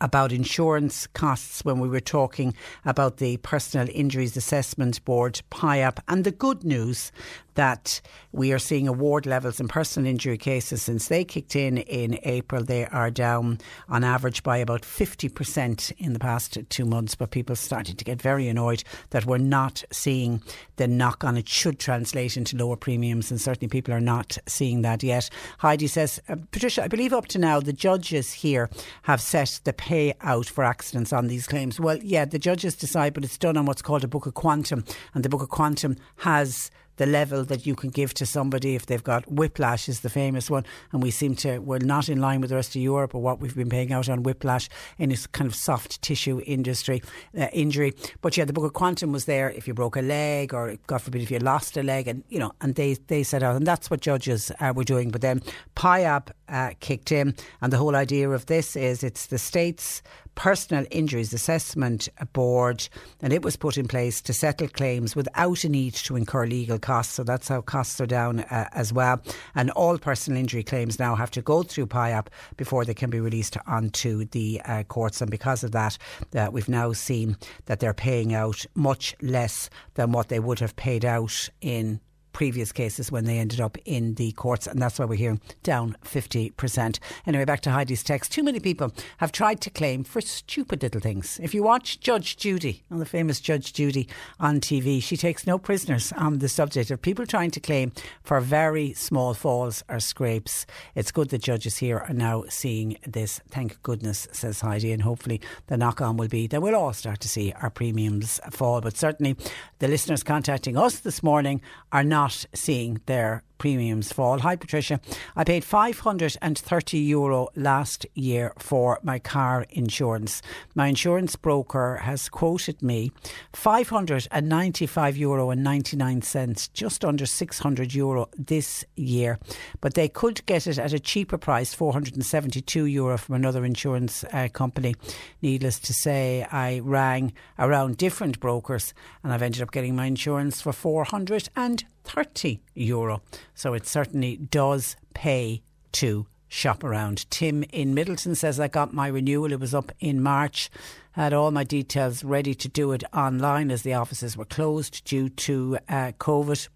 about insurance costs when we were talking about the Personal Injuries Assessment Board, PIAB, and the good news that we are seeing award levels in personal injury cases since they kicked in in April. They are down on average by about 50% in the past two months, but people starting to get very annoyed that we're not seeing the knock on. It should translate into lower premiums, and certainly people are not seeing that yet. Heidi says, uh, Patricia, I believe up to now the judges here have set the payout for accidents on these claims. Well, yeah, the judges decide, but it's done on what's called a book of quantum, and the book of quantum has the level that you can give to somebody if they've got whiplash is the famous one. And we seem to we're not in line with the rest of Europe or what we've been paying out on whiplash in this kind of soft tissue industry uh, injury. But yeah the book of quantum was there if you broke a leg or god forbid if you lost a leg. And you know and they they set out and that's what judges uh, were doing. But then PIAB uh, kicked in. And the whole idea of this is it's the states Personal Injuries Assessment Board, and it was put in place to settle claims without a need to incur legal costs. So that's how costs are down uh, as well. And all personal injury claims now have to go through PIAB before they can be released onto the uh, courts. And because of that, uh, we've now seen that they're paying out much less than what they would have paid out in previous cases when they ended up in the courts, and that's why we're hearing down 50%. Anyway, back to Heidi's text. Too many people have tried to claim for stupid little things. If you watch Judge Judy, the famous Judge Judy on TV, she takes no prisoners on the subject of people trying to claim for very small falls or scrapes. It's good that judges here are now seeing this. Thank goodness, says Heidi, and hopefully the knock on will be that we'll all start to see our premiums fall. But certainly the listeners contacting us this morning are not not seeing their premiums fall. Hi, Patricia. I paid 530 euro last year for my car insurance. My insurance broker has quoted me 595 euro and 99 cents, just under 600 euro this year. But they could get it at a cheaper price, 472 euro from another insurance uh, company. Needless to say, I rang around different brokers and I've ended up getting my insurance for 400 and 30 euro. So it certainly does pay to shop around. Tim in Midleton says I got my renewal. It was up in March. Had all my details ready to do it online as the offices were closed due to uh, COVID.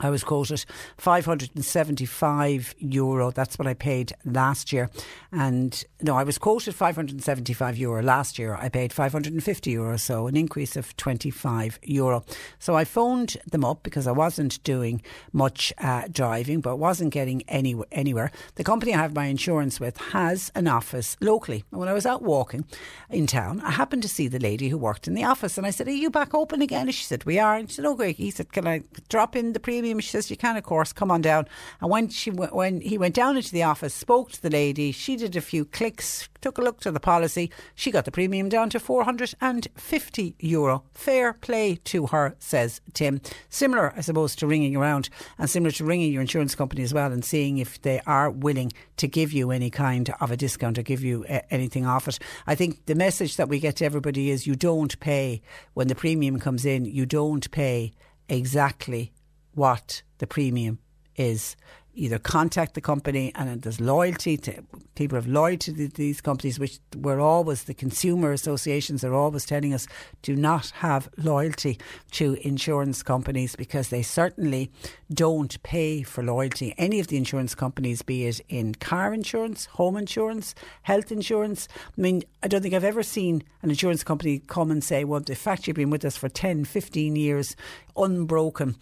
I was quoted 575 euro. That's what I paid last year. And no, I was quoted 575 euro last year. I paid 550 euro, so an increase of 25 euro. So I phoned them up because I wasn't doing much uh, driving, but wasn't getting any, anywhere. The company I have my insurance with has an office locally. And when I was out walking in town, I happened to see the lady who worked in the office. And I said, Are you back open again? And she said, We are. And she said, Oh, great. He said, Can I drop in the premium? She says, You can, of course. Come on down. And when she when he went down into the office, spoke to the lady, she did a few clicks, took a look to the policy. She got the premium down to 450 euro. Fair play to her, says Tim. Similar, I suppose, to ringing around and similar to ringing your insurance company as well and seeing if they are willing to give you any kind of a discount or give you uh, anything off it. I think the message that we get to everybody is you don't pay when the premium comes in, you don't pay exactly what the premium is either contact the company and there's loyalty to people have loyalty to these companies which we're always the consumer associations are always telling us do not have loyalty to insurance companies because they certainly don't pay for loyalty any of the insurance companies be it in car insurance home insurance health insurance I mean I don't think I've ever seen an insurance company come and say well the fact you've been with us for 10 15 years unbroken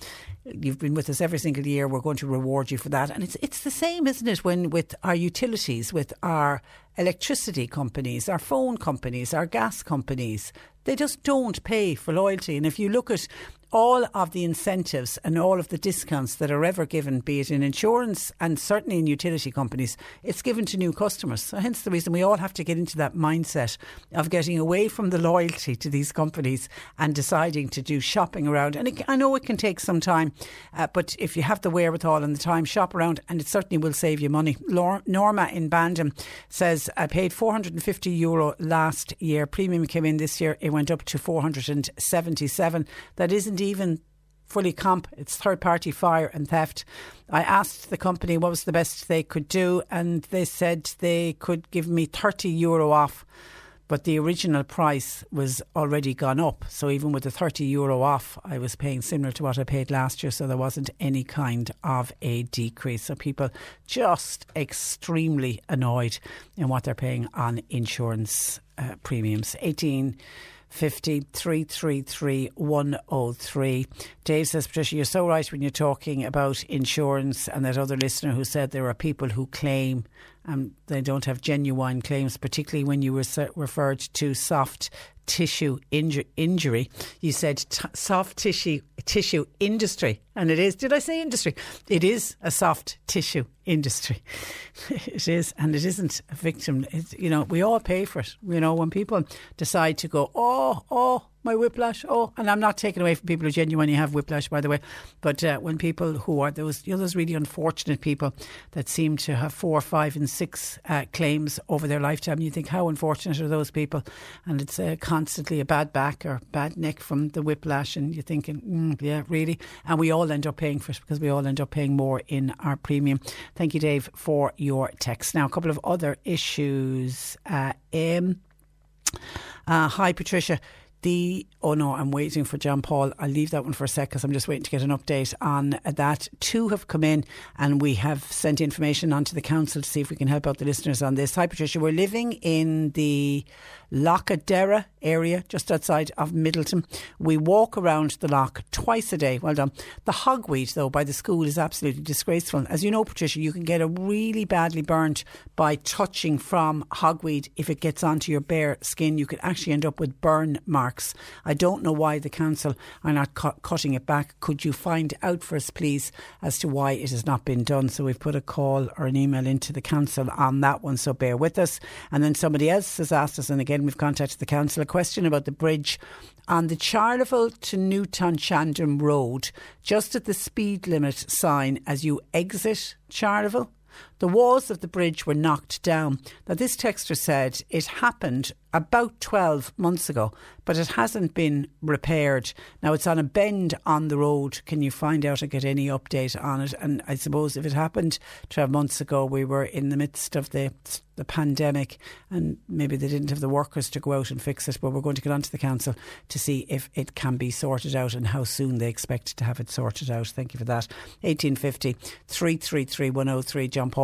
you've been with us every single year. We're going to reward you for that. And it's it's the same, isn't it? When with our utilities, with our electricity companies, our phone companies, our gas companies, they just don't pay for loyalty. And if you look at all of the incentives and all of the discounts that are ever given, be it in insurance and certainly in utility companies, it's given to new customers. So hence the reason we all have to get into that mindset of getting away from the loyalty to these companies and deciding to do shopping around. And it, I know it can take some time, uh, but if you have the wherewithal and the time, shop around, and it certainly will save you money. Norma in Bandon says I paid 450 euro last year. Premium came in this year; it went up to 477. That isn't even fully comp. It's third party fire and theft. I asked the company what was the best they could do, and they said they could give me 30 euro off. But the original price was already gone up. So even with the 30 euro off, I was paying similar to what I paid last year. So there wasn't any kind of a decrease. So people just extremely annoyed in what they're paying on insurance uh, premiums. 18- 50 333 103. Dave says, Patricia, you're so right when you're talking about insurance and that other listener who said there are people who claim and they don't have genuine claims, particularly when you were referred to soft tissue inju- injury. You said t- soft tissue tissue industry, and it is. Did I say industry? It is a soft tissue industry. it is, and it isn't a victim. It's, you know, we all pay for it. You know, when people decide to go, oh, oh, my whiplash. Oh, and I'm not taking away from people who genuinely have whiplash, by the way. But uh, when people who are those, you know, those really unfortunate people that seem to have four, five, and six uh, claims over their lifetime, you think how unfortunate are those people? And it's uh, constantly a bad back or bad neck from the whiplash, and you're thinking, mm, yeah, really. And we all end up paying for it because we all end up paying more in our premium. Thank you, Dave, for your text. Now, a couple of other issues. Um, uh, hi, Patricia the oh no, I'm waiting for John Paul. I'll leave that one for a sec because I'm just waiting to get an update on that. Two have come in, and we have sent information onto the council to see if we can help out the listeners on this. Hi, Patricia. We're living in the Loughaderra area, just outside of Midleton. We walk around the loch twice a day. Well done. The hogweed, though, by the school is absolutely disgraceful. As you know, Patricia, you can get a really badly burnt by touching from hogweed. If it gets onto your bare skin, you could actually end up with burn marks works. I don't know why the council are not cu- cutting it back. Could you find out for us, please, as to why it has not been done? So we've put a call or an email into the council on that one, so bear with us. And then somebody else has asked us, and again, we've contacted the council, a question about the bridge on the Charleville to Newtownshandrum Road, just at the speed limit sign as you exit Charleville. The walls of the bridge were knocked down. Now, this texter said it happened about 12 months ago, but it hasn't been repaired. Now, it's on a bend on the road. Can you find out or get any update on it? And I suppose if it happened 12 months ago, we were in the midst of the the pandemic and maybe they didn't have the workers to go out and fix it but we're going to get on to the council to see if it can be sorted out and how soon they expect to have it sorted out thank you for that 1850 333 103 John Paul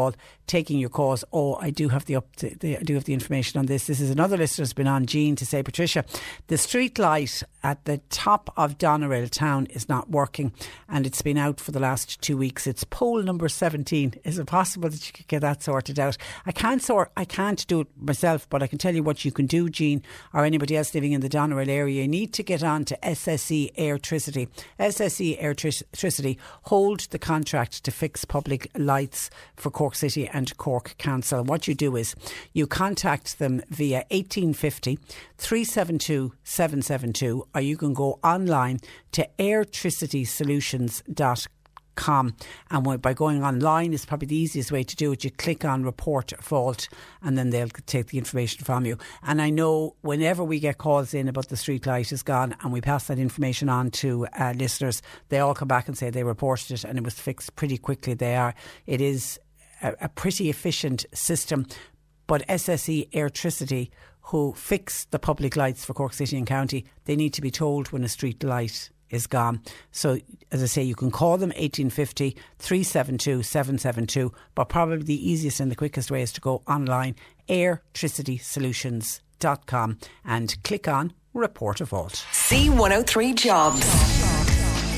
taking your calls. Oh I do have the, up the, I do have the information on this. This is another listener has been on Jean to say Patricia the street light at the top of Doneraile town is not working and it's been out for the last two weeks. It's pole number 17 is it possible that you could get that sorted out? I can't sort I can't do it myself, but I can tell you what you can do, Jean, or anybody else living in the Doneraile area. You need to get on to SSE Airtricity. SSE Airtricity hold the contract to fix public lights for Cork City and Cork Council. What you do is you contact them via 1850 372 772, or you can go online to airtricitysolutions.com com. And by going online is probably the easiest way to do it. You click on report fault and then they'll take the information from you. And I know whenever we get calls in about the street light is gone and we pass that information on to uh, listeners, they all come back and say they reported it and it was fixed pretty quickly. They are. It is a, a pretty efficient system. But SSE Airtricity, who fix the public lights for Cork City and County, they need to be told when a street light is gone. So, as I say, you can call them 1850 372 772, but probably the easiest and the quickest way is to go online, airtricitysolutions.com, and click on Report a Fault. C103 Jobs.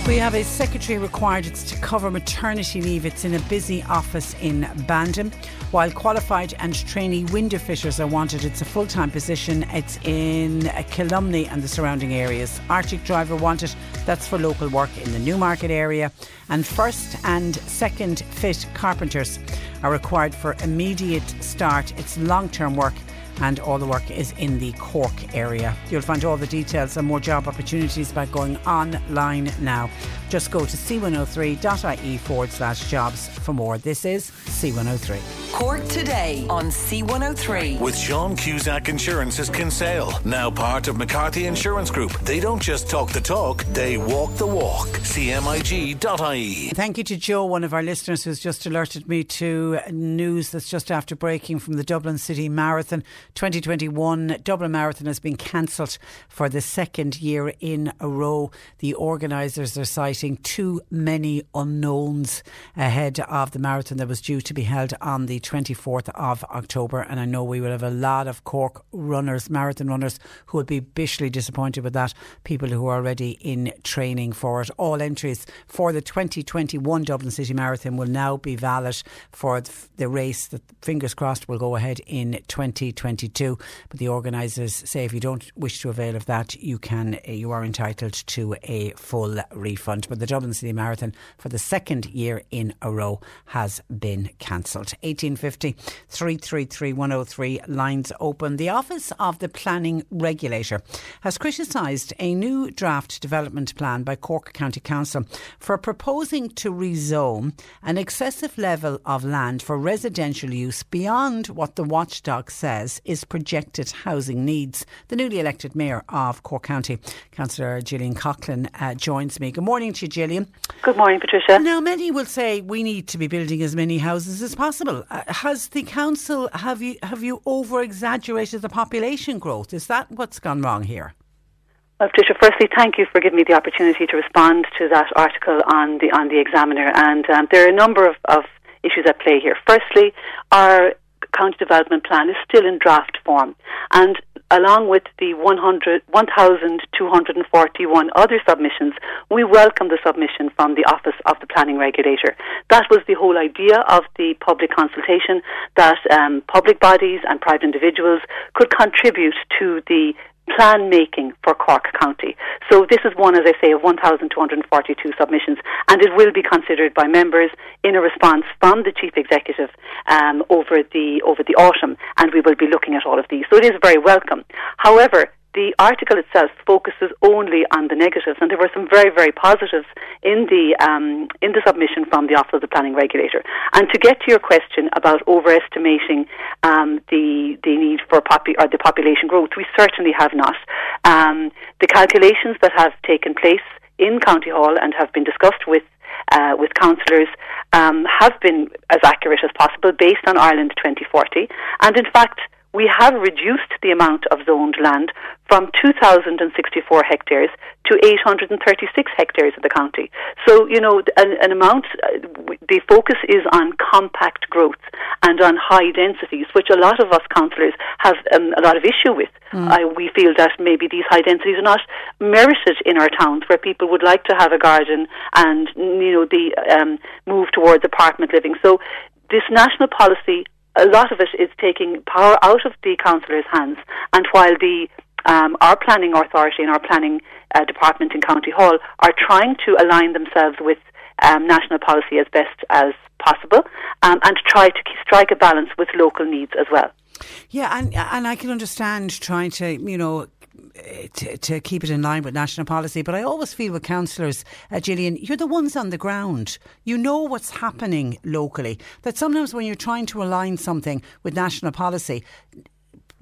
We have a secretary required. It's to cover maternity leave. It's in a busy office in Bandon. While qualified and trainee window fitters are wanted, it's a full time position. It's in Killumney and the surrounding areas. Arctic driver wanted. That's for local work in the Newmarket area. And first and second fit carpenters are required for immediate start. It's long term work and all the work is in the Cork area. You'll find all the details and more job opportunities by going online now. Just go to c103.ie forward slash jobs for more. This is C103. Cork today on C103. With Sean Cusack Insurance's Kinsale, now part of McCarthy Insurance Group. They don't just talk the talk, they walk the walk. CMIG.ie. Thank you to Joe, one of our listeners who's just alerted me to news that's just after breaking from the Dublin City Marathon 2021. Dublin Marathon has been cancelled for the second year in a row. The organisers are citing too many unknowns ahead of the marathon that was due to be held on the 24th of October. And I know we will have a lot of Cork runners, marathon runners, who will be bitterly disappointed with that. People who are already in training for it. All entries for the 2021 Dublin City Marathon will now be valid for the race that, fingers crossed, will go ahead in 2022. But the organisers say if you don't wish to avail of that, you can, eh, you are entitled to a full refund. But the Dublin City Marathon for the second year in a row has been cancelled. 1850 333 103 lines open. The Office of the Planning Regulator has criticised a new draft development plan by Cork County Council for proposing to rezone an excessive level of land for residential use beyond what the watchdog says is projected housing needs. The newly elected Mayor of Cork County, Councillor Gillian Coughlan, uh, joins me. Good morning you, Gillian. Good morning, Patricia. Now, many will say we need to be building as many houses as possible. Uh, has the council have you have you over exaggerated the population growth? Is that what's gone wrong here? Well, Patricia, firstly, thank you for giving me the opportunity to respond to that article on the on the Examiner. And um, there are a number of, of issues at play here. Firstly, our county development plan is still in draft form, and along with the 100, 1,241 other submissions, we welcome the submission from the Office of the Planning Regulator. That was the whole idea of the public consultation, that um, public bodies and private individuals could contribute to the plan making for Cork County. So this is one, as I say, of 1,242 submissions, and it will be considered by members in a response from the chief executive um, over the over the autumn, and we will be looking at all of these. So it is very welcome. However, the article itself focuses only on the negatives, and there were some very, very positives in the um, in the submission from the Office of the Planning Regulator. And to get to your question about overestimating um, the the need for popu- or the population growth, we certainly have not. Um, the calculations that have taken place in County Hall and have been discussed with uh, with councillors um, have been as accurate as possible based on Ireland 2040. And in fact, we have reduced the amount of zoned land from 2,064 hectares to 836 hectares of the county. So, you know, an, an amount, uh, the focus is on compact growth and on high densities, which a lot of us councillors have um, a lot of issue with. Mm. Uh, we feel that maybe these high densities are not merited in our towns where people would like to have a garden and, you know, the um, move towards apartment living. So this national policy a lot of it is taking power out of the councillors' hands. And while the um, our planning authority and our planning uh, department in County Hall are trying to align themselves with um, national policy as best as possible um, and try to strike a balance with local needs as well. Yeah, and and I can understand trying to you know to, to, keep it in line with national policy. But I always feel with councillors, uh, Gillian, you're the ones on the ground. You know what's happening locally. That sometimes when you're trying to align something with national policy,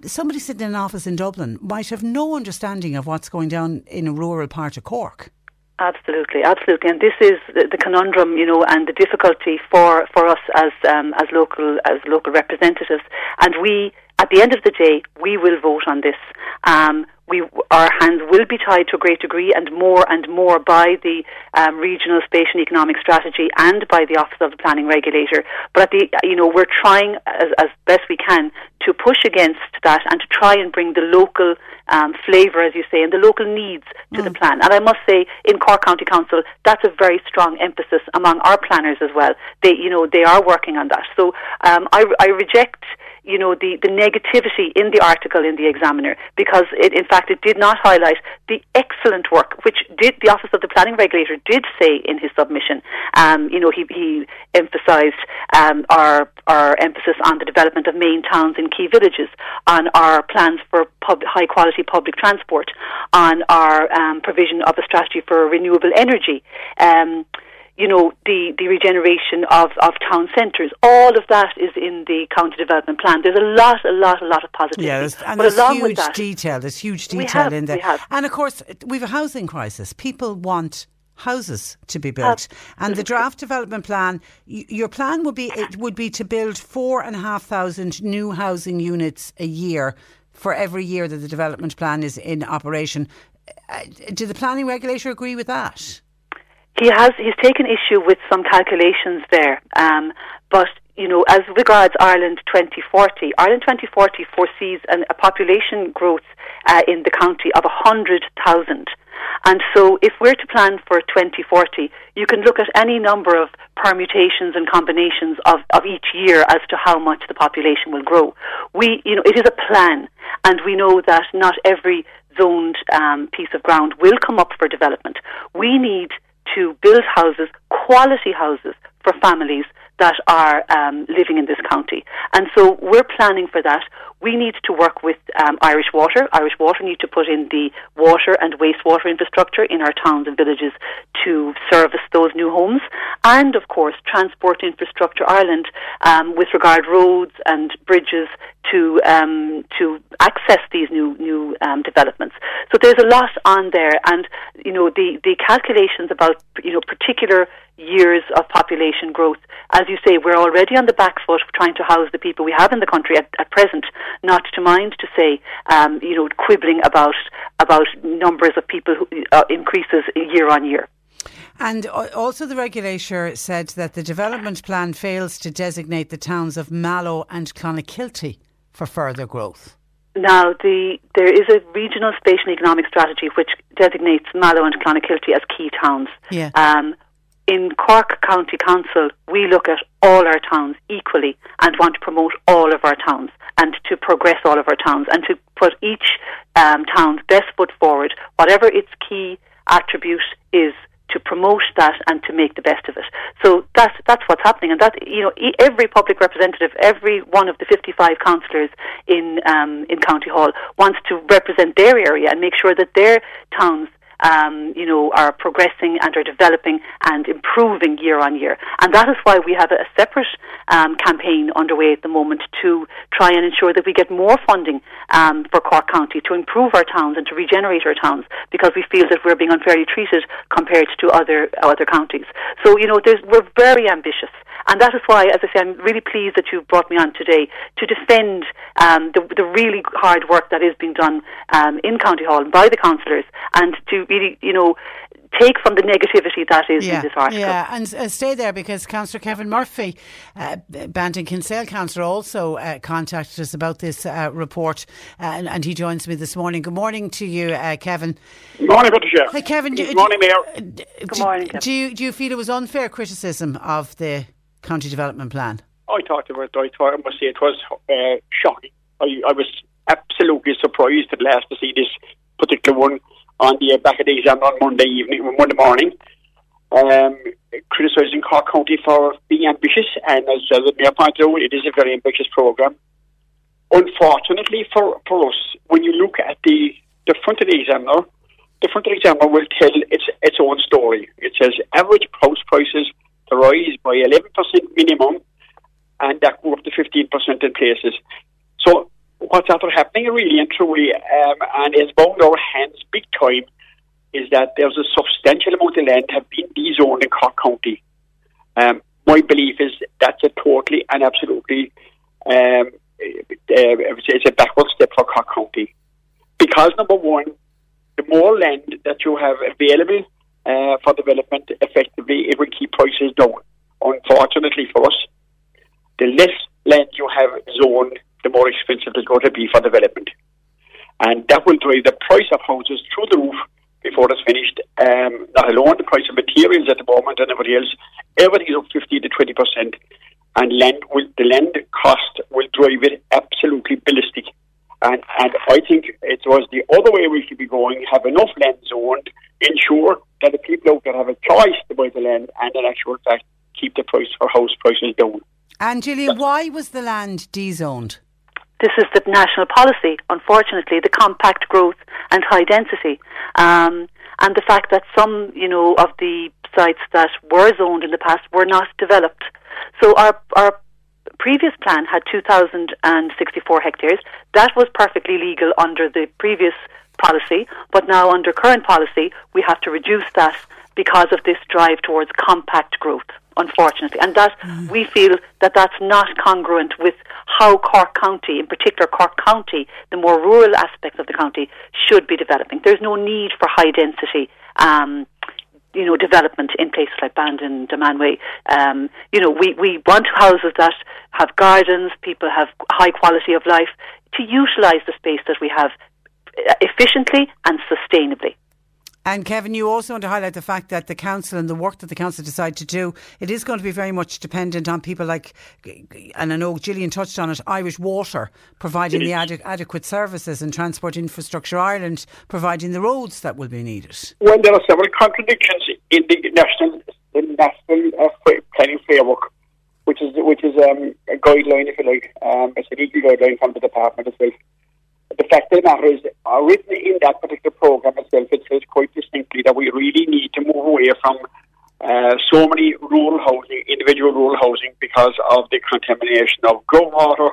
somebody sitting in an office in Dublin might have no understanding of what's going down in a rural part of Cork. Absolutely, absolutely, and this is the, the, conundrum, you know, and the difficulty for, for us as um, as local as local representatives. And we, at the end of the day, we will vote on this. Um, we, our hands will be tied to a great degree and more and more by the um, regional spatial and economic strategy and by the Office of the Planning Regulator. But at the, you know, we're trying as, as best we can to push against that and to try and bring the local um, flavour, as you say, and the local needs to mm. the plan. And I must say, in Cork County Council, that's a very strong emphasis among our planners as well. They, you know, they are working on that. So um, I, I reject you know, the, the negativity in the article in the Examiner because it, in fact, it did not highlight the excellent work which did the Office of the Planning Regulator did say in his submission. Um, you know, he, he emphasised um, our our emphasis on the development of main towns and key villages, on our plans for pub- high quality public transport, on our um, provision of a strategy for renewable energy. Um, you know, the, the regeneration of, of town centres. All of that is in the county development plan. There's a lot, a lot, a lot of positivity. Yeah, there's, and but there's huge that, detail. There's huge detail have, in there. And of course, we've a housing crisis. People want houses to be built. And the draft development plan, your plan would be it would be to build four and a half thousand new housing units a year for every year that the development plan is in operation. Uh, did the planning regulator agree with that? He has he's taken issue with some calculations there, um, but you know, as regards Ireland 2040, Ireland 2040 foresees an, a population growth uh, in the county of 100,000. And so, if we're to plan for 2040, you can look at any number of permutations and combinations of, of each year as to how much the population will grow. We, you know, it is a plan, and we know that not every zoned um, piece of ground will come up for development. We need to build houses, quality houses for families that are um, living in this county. And so we're planning for that. We need to work with um, Irish Water. Irish Water need to put in the water and wastewater infrastructure in our towns and villages to service those new homes. And of course, Transport Infrastructure Ireland um, with regard roads and bridges to um, to access these new new um, developments. So there's a lot on there, and you know the the calculations about you know particular years of population growth. As you say, we're already on the back foot trying to house the people we have in the country at, at present. Not to mind to say, um, you know, quibbling about about numbers of people who uh, increases year on year. And also, the regulator said that the development plan fails to designate the towns of Mallow and Clonakilty for further growth. Now, the, there is a regional spatial economic strategy which designates Mallow and Clonakilty as key towns. Yeah. Um, in Cork County Council, we look at all our towns equally and want to promote all of our towns and to progress all of our towns and to put each um, town's best foot forward, whatever its key attribute is to promote that and to make the best of it. So that's that's what's happening, and that you know every public representative, every one of the 55 councillors in um, in County Hall wants to represent their area and make sure that their towns um, you know, are progressing and are developing and improving year on year. And that is why we have a separate um, campaign underway at the moment to try and ensure that we get more funding um, for Cork County to improve our towns and to regenerate our towns because we feel that we're being unfairly treated compared to other other counties. So, you know, we're very ambitious. And that is why, as I say, I'm really pleased that you've brought me on today to defend um, the, the really hard work that is being done um, in County Hall by the councillors and to really, you know, take from the negativity that is yeah, in this article. Yeah, and uh, stay there because Councillor Kevin Murphy, uh, Bandon Kinsale Councillor, also uh, contacted us about this uh, report uh, and, and, he joins me this morning. Good morning to you, uh, Kevin. Good morning, Patricia. Hi, Kevin. Good morning, Mayor. Good morning. Do, do, you, do you feel it was unfair criticism of the county development plan? I thought it was. I thought I must say it was shocking. I, I was absolutely surprised at last to see this particular one on the back of the exam on Monday evening, Monday morning, um, criticising Cork County for being ambitious. And as uh, the Mayor pointed out, it is a very ambitious programme. Unfortunately for, for us, when you look at the, the front of the examiner, the front of the examiner will tell its, its own story. It says average house prices to rise by 11% minimum and that go up to 15% in places. So what's after happening really and truly, um, and is bound our hands big time, is that there's a substantial amount of land have been dezoned in Cork County. Um, my belief is that's a totally and absolutely um, uh, it's a backward step for Cork County. Because number one, the more land that you have available uh, for development, effectively it will keep prices down. Unfortunately for us, the less land you have zoned the more expensive it's going to be for development. And that will drive the price of houses through the roof before it's finished. Um, not alone the price of materials at the moment and everything else. Everything is up 50 to 20 percent. And land will, the land cost will drive it absolutely ballistic. And, and I think it was the other way we should be going, have enough land zoned, ensure that the people out there have a choice to buy the land and in actual fact keep the price for house prices down. And Julia, why was the land dezoned? This is the national policy, unfortunately, the compact growth and high density. Um, and the fact that some, you know, of the sites that were zoned in the past were not developed. So our, our previous plan had 2,064 hectares. That was perfectly legal under the previous policy, but now under current policy, we have to reduce that because of this drive towards compact growth unfortunately. And that mm. we feel that that's not congruent with how Cork County, in particular Cork County, the more rural aspects of the county, should be developing. There's no need for high density. Um, you know, development in places like Bandon, Dunmanway. Um, you know, we, we want houses that have gardens, people have high quality of life, to utilise the space that we have efficiently and sustainably. And Kevin, you also want to highlight the fact that the council and the work that the council decide to do, it is going to be very much dependent on people like, and I know Gillian touched on it, Irish Water providing the ad- adequate services and Transport Infrastructure Ireland providing the roads that will be needed. Well, there are several contradictions in the national, in national uh, planning framework, which is which is um, a guideline, if you like. Um, it's a legal guideline from the department as well the fact of the matter is, uh, written in that particular program itself, it says quite distinctly that we really need to move away from uh, so many rural housing, individual rural housing, because of the contamination of groundwater,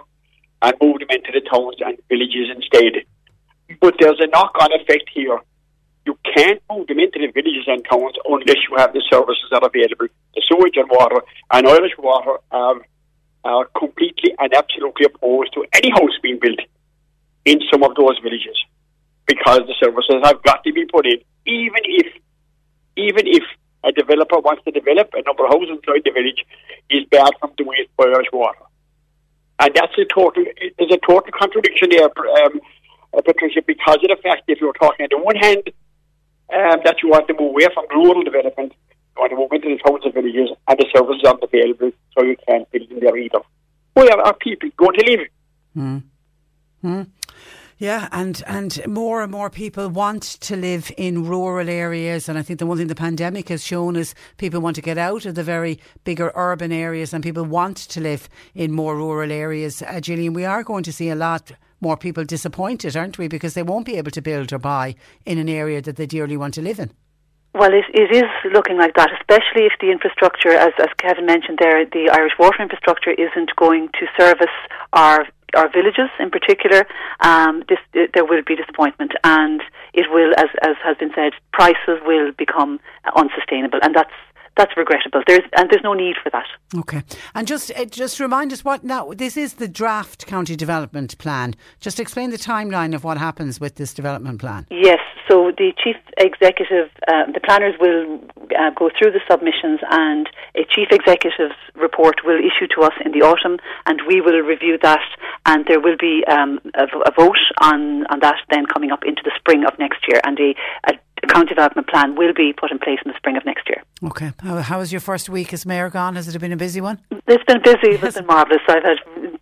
and move them into the towns and villages instead. But there's a knock-on effect here. You can't move them into the villages and towns unless you have the services that are available. The sewage and water and Irish water are, are completely and absolutely opposed to any house being built in some of those villages because the services have got to be put in, even if even if a developer wants to develop a number of houses inside the village, is bad from the waste Irish water. And that's a total, there's a total contradiction there, um, uh, Patricia, because of the fact if you're talking on the one hand um, that you want to move away from rural development, or they won't into the towns and villages, and the services aren't available, so you can't build in there either. Where are people going to live? Hmm. Hmm. Yeah, and, and more and more people want to live in rural areas. And I think the one thing the pandemic has shown is people want to get out of the very bigger urban areas and people want to live in more rural areas. Uh, Gillian, we are going to see a lot more people disappointed, aren't we? Because they won't be able to build or buy in an area that they dearly want to live in. Well, it, it is looking like that, especially if the infrastructure, as, as Kevin mentioned there, the Irish water infrastructure isn't going to service our our villages in particular. Um, this, there will be disappointment, and it will, as as has been said, prices will become unsustainable, and that's that's regrettable. There's and there's no need for that. Okay, and just uh, just remind us what now. This is the draft county development plan. Just explain the timeline of what happens with this development plan. Yes, so the chief executive, uh, the planners will uh, go through the submissions, and a chief executive's report will issue to us in the autumn, and we will review that, and there will be um, a, a, vote on on that then coming up into the spring of next year, and a, a county development plan will be put in place in the spring of next year. Okay. How, how has your first week as mayor gone? Has it been a busy one? It's been busy. It's been marvellous. I've had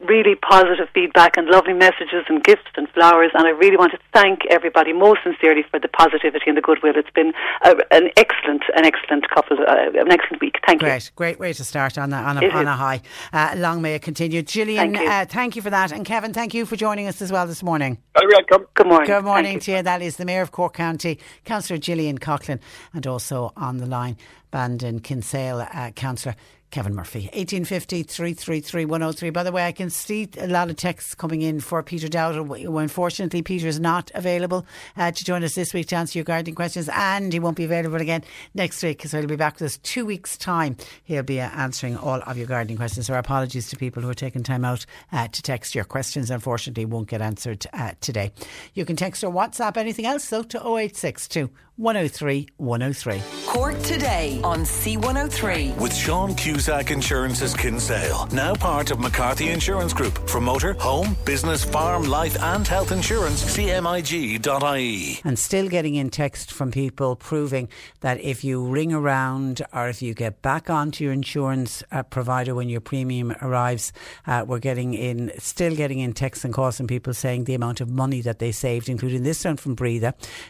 really positive feedback and lovely messages and gifts and flowers, and I really want to thank everybody most sincerely for the positivity and the goodwill. It's been a, an excellent, an excellent couple, uh, an excellent week. Thank great, you. Great, great way to start on a, on a, on a high. Uh, long may it continue. Gillian, thank you. Uh, thank you for that, and Kevin, thank you for joining us as well this morning. You're welcome. Good morning. Good morning to you. That is the Mayor of Cork County, Councillor Gillian Coughlan, and also on the line, Bandon Kinsale uh, Councillor Kevin Murphy. 1850 333 103. By the way, I can see a lot of texts coming in for Peter Dowdall. Unfortunately, Peter is not available uh, to join us this week to answer your gardening questions, and he won't be available again next week, so he'll be back with us two weeks' time. He'll be uh, answering all of your gardening questions. So, our apologies to people who are taking time out uh, to text your questions. Unfortunately, won't get answered uh, today. You can text or WhatsApp anything else, though, to 0862 103 103. Cork today on C103. With Sean Cusack Insurance's Kinsale, now part of McCarthy Insurance Group. For motor, home, business, farm, life, and health insurance, cmig.ie. And still getting in text from people proving that if you ring around or if you get back onto your insurance uh, provider when your premium arrives, uh, we're getting in, still getting in texts and calls from people saying the amount of money that they saved, including this one from Breathe,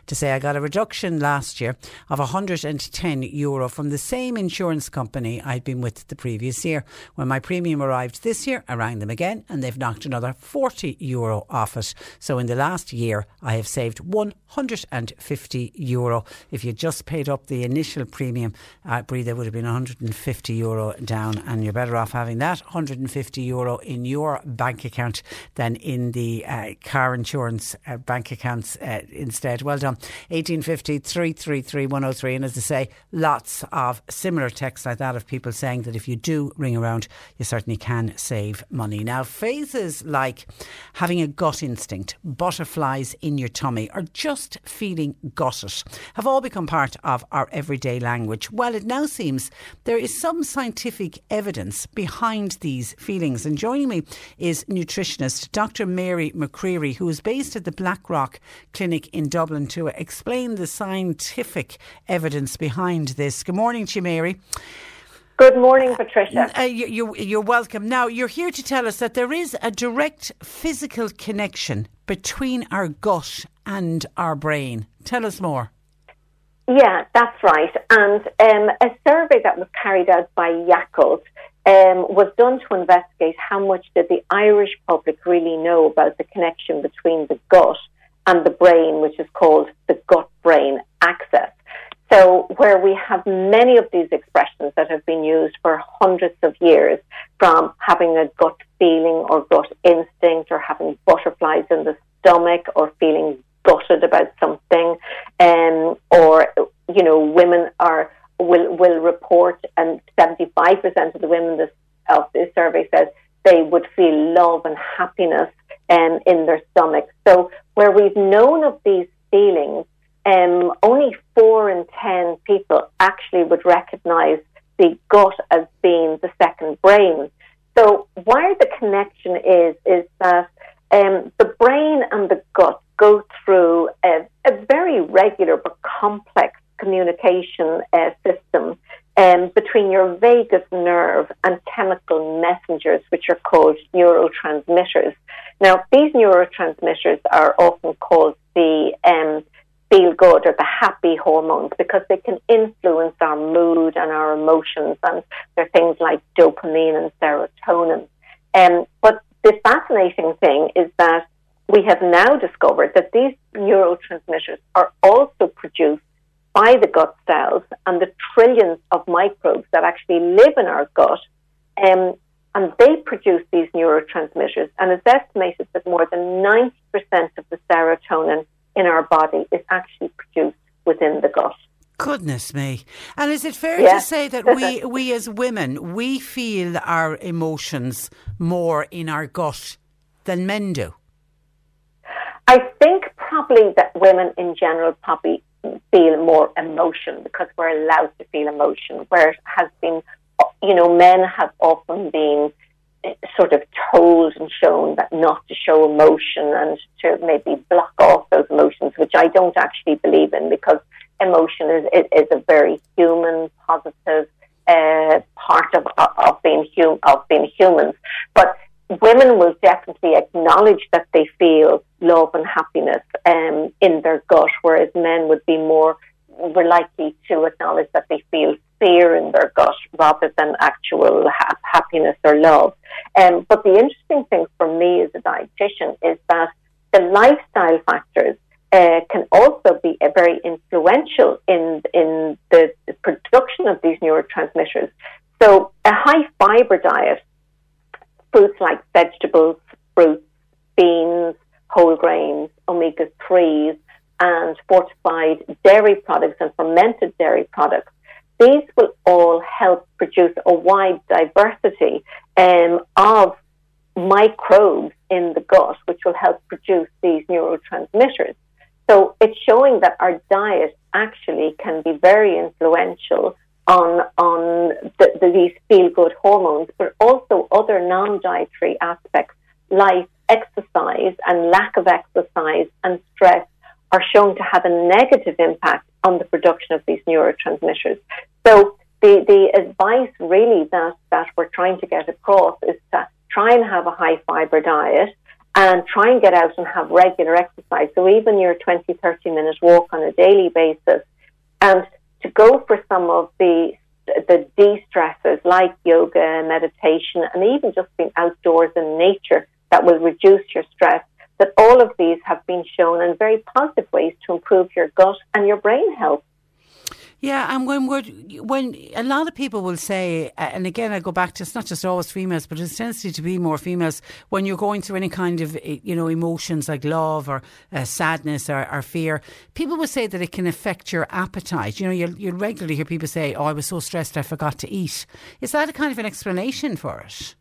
to say I got a reduction last year of 110 euro from the same insurance company I'd been with the previous year. When my premium arrived this year, I rang them again and they've knocked another 40 euro off it. So in the last year, I have saved 150 euro. If you just paid up the initial premium, I believe there would have been 150 euro down, and you're better off having that 150 euro in your bank account than in the uh, car insurance uh, bank accounts uh, instead. Well done. 1850 333 103. And as I say, lots of similar texts like that of people saying that if you do ring around, you certainly can save money. Now, phrases like having a gut instinct, butterflies in your tummy, or just feeling gutted have all become part of our everyday language. Well, it now seems there is some scientific evidence behind these feelings. And joining me is nutritionist Dr. Mary McCreary, who is based at the Blackrock Clinic in Dublin, to explain the scientific evidence behind this. Good morning to you, Mary. Good morning, Patricia. Uh, you, you, you're welcome. Now, you're here to tell us that there is a direct physical connection between our gut and our brain. Tell us more. Yeah, that's right. And um, a survey that was carried out by Yakult um, was done to investigate how much did the Irish public really know about the connection between the gut and the brain, which is called the gut-brain axis. So, where we have many of these expressions that have been used for hundreds of years, from having a gut feeling or gut instinct, or having butterflies in the stomach, or feeling gutted about something, um, or you know, women are will will report, and seventy five percent of the women this, of this survey says they would feel love and happiness um, in their stomach. So, where we've known of these feelings um, only four in ten people actually would recognise the gut as being the second brain. So where the connection is is that um, the brain and the gut go through a, a very regular but complex communication uh, system. Um, between your vagus nerve and chemical messengers, which are called neurotransmitters. Now, these neurotransmitters are often called the um, feel good or the happy hormones because they can influence our mood and our emotions, and they're things like dopamine and serotonin. Um, but the fascinating thing is that we have now discovered that these neurotransmitters are also produced by the gut cells and the trillions of microbes that actually live in our gut. Um, and they produce these neurotransmitters. And it's estimated that more than 90% of the serotonin in our body is actually produced within the gut. Goodness me. And is it fair Yeah. to say that we, we as women, we feel our emotions more in our gut than men do? I think probably that women in general probably feel more emotion because we're allowed to feel emotion, where it has been, you know, men have often been eh, sort of told and shown that not to show emotion and to maybe block off those emotions, which I don't actually believe in because emotion is, is, is a very human, positive uh, part of, of being hum, of being humans. But women will definitely acknowledge that they feel love and happiness um, in their gut, whereas men would be more were likely to acknowledge that they feel fear in their gut rather than actual ha- happiness or love. Um, but the interesting thing for me as a dietitian is that the lifestyle factors uh, can also be very influential in in the, the production of these neurotransmitters. So a high fiber diet fruits like vegetables, fruits, beans, whole grains, omega 3s, and fortified dairy products and fermented dairy products. These will all help produce a wide diversity um, of microbes in the gut, which will help produce these neurotransmitters. So it's showing that our diet actually can be very influential on on the, the, these feel good hormones, but also other non dietary aspects like exercise and lack of exercise and stress are shown to have a negative impact on the production of these neurotransmitters. So the, the advice really that, that we're trying to get across is to try and have a high fiber diet and try and get out and have regular exercise. So even your 20, 30 minute walk on a daily basis and to go for some of the the de-stressors like yoga, meditation, and even just being outdoors in nature that will reduce your stress, that all of these have been shown in very positive ways to improve your gut and your brain health. Yeah, and when we're when a lot of people will say, and again, I go back to it's not just always females, but it's tendency to be more females when you're going through any kind of eh, you know emotions like love or uh, sadness or, or fear. People will say that it can affect your appetite. You know, you'll, you'll regularly hear people say, "Oh, I was so stressed, I forgot to eat." Is that a kind of an explanation for it?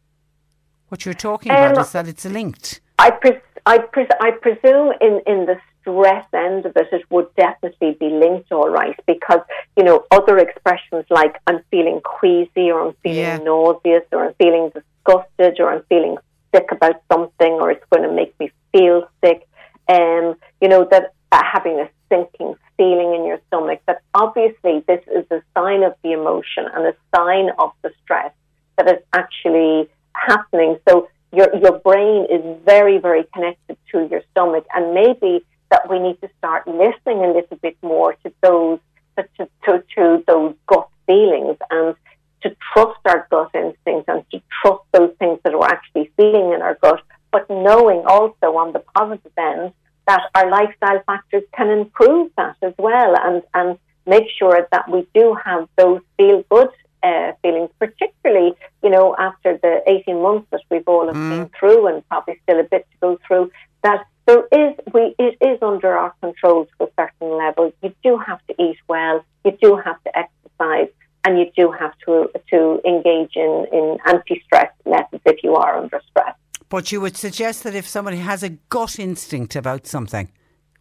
What you're talking about Um, is that it's linked. I, pres- I, pres- I presume in, in the stress end of it, it would definitely be linked all right because, you know, other expressions like I'm feeling queasy or I'm feeling Yeah. nauseous or I'm feeling disgusted or I'm feeling sick about something or it's going to make me feel sick. Um, you know, that uh, having a sinking feeling in your stomach, that obviously this is a sign of the emotion and a sign of the stress that is actually happening. So your your brain is very, very connected to your stomach, and maybe that we need to start listening a little bit more to those to, to, to, those gut feelings and to trust our gut instincts and to trust those things that we're actually feeling in our gut, but knowing also on the positive end that our lifestyle factors can improve that as well and, and make sure that we do have those feel good uh, feelings, particularly, you know, after the 18 months that we've all have been through and probably still a bit to go through, that there is, we, it is under our control to a certain level. You do have to eat well, you do have to exercise, and you do have to, to engage in, in anti-stress methods if you are under stress. But you would suggest that if somebody has a gut instinct about something,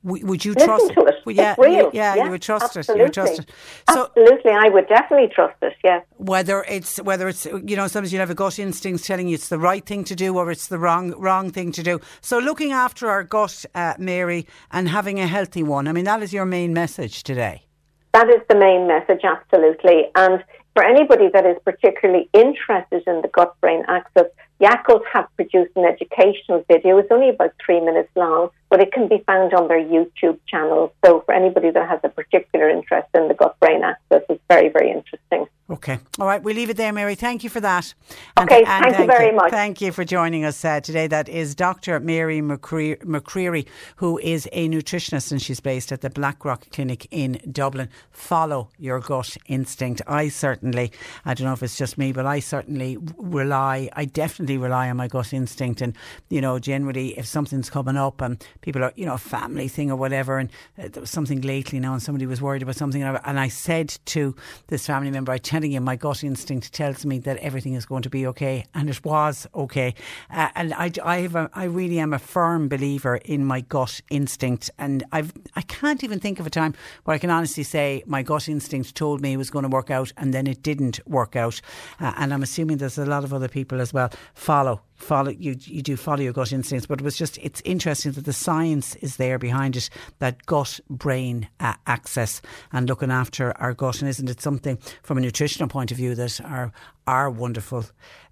would you Listen trust to it. Well, yeah, real. yeah, you would trust it. You would trust it. Absolutely. So Absolutely, I would definitely trust it. Yes. whether it's whether it's you know sometimes you have a gut instinct telling you it's the right thing to do or it's the wrong wrong thing to do. So looking after our gut, uh, Mary, and having a healthy one. I mean that is your main message today. That is the main message, absolutely. And for anybody that is particularly interested in the gut brain axis, Yakult have produced an educational video. It's only about three minutes long, but it can be found on their YouTube channel. So for anybody that has a particular interest in the gut brain axis, it's very, very interesting. Okay. All right. We leave it there, Mary. Thank you for that. okay. And, thank, you very much. Thank you for joining us uh, today. That is Dr. Mary McCreary, who is a nutritionist and she's based at the Blackrock Clinic in Dublin. Follow your gut instinct. I certainly, I don't know if it's just me, but I certainly rely, I definitely rely on my gut instinct. And, you know, generally, if something's coming up and people are, you know, a family thing or whatever, and uh, there was something lately now and somebody was worried about something, and I said to this family member, I telling you, my gut instinct tells me that everything is going to be okay, and it was okay. Uh, and I, I, have a, I really am a firm believer in my gut instinct, and I've, I can't even think of a time where I can honestly say my gut instinct told me it was going to work out, and then it didn't work out. Uh, and I'm assuming there's a lot of other people as well follow follow you you do follow your gut instincts but it was just it's interesting that the science is there behind it that gut brain uh, axis and looking after our gut. And isn't it something from a nutritional point of view that our our wonderful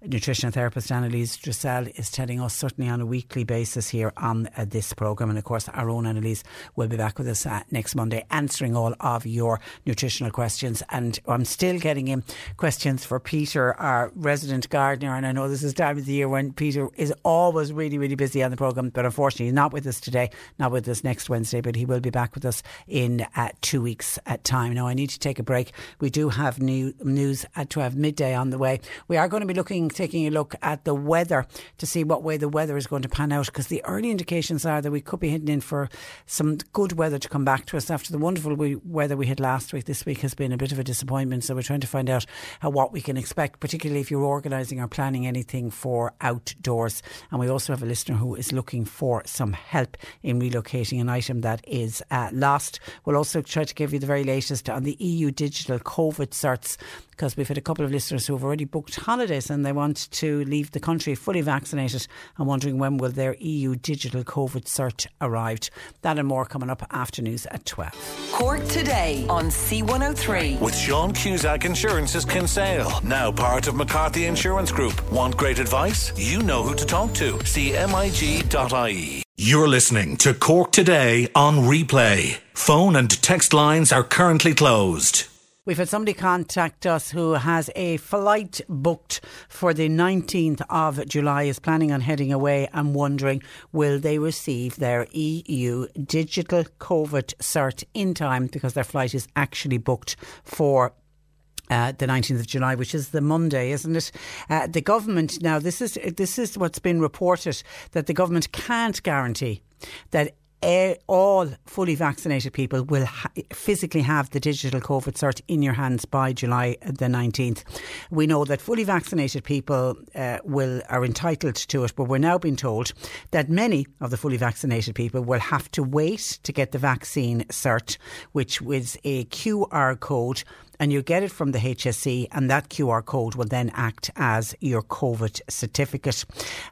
nutritional therapist Annalise Dressel is telling us certainly on a weekly basis here on uh, this programme. And of course, our own Annalise will be back with us uh, next Monday answering all of your nutritional questions. And I'm still getting in questions for Peter, our resident gardener. And I know this is time of the year when Peter is always really, really busy on the programme, but unfortunately, he's not with us today, not with us next Wednesday, but he will be back with us in uh, two weeks' at time. Now, I need to take a break. We do have new news at 12 midday on the We are going to be looking, taking a look at the weather to see what way the weather is going to pan out because the early indications are that we could be heading in for some good weather to come back to us after the wonderful weather we had last week. This week has been a bit of a disappointment, so we're trying to find out uh, what we can expect, particularly if you're organising or planning anything for outdoors. And we also have a listener who is looking for some help in relocating an item that is uh, lost. We'll also try to give you the very latest on the EU digital COVID certs because we've had a couple of listeners who have already booked holidays and they want to leave the country fully vaccinated and wondering when will their EU digital COVID cert arrive. That and more coming up after news at 12. Cork today on C103. With Sean Cusack Insurance's Kinsale, now part of McCarthy Insurance Group. Want great advice? You know who to talk to. CMIG.ie. You're listening to Cork Today on replay. Phone and text lines are currently closed. We've had somebody contact us who has a flight booked for the 19th of July, is planning on heading away and wondering will they receive their EU digital COVID cert in time because their flight is actually booked for uh, the 19th of July, which is the Monday, isn't it? Uh, the government now this is this is what's been reported that the government can't guarantee that all fully vaccinated people will ha- physically have the digital COVID cert in your hands by July the 19th. We know that fully vaccinated people uh, will are entitled to it, but we're now being told that many of the fully vaccinated people will have to wait to get the vaccine cert, which was a QR code and you get it from the HSE, and that QR code will then act as your COVID certificate.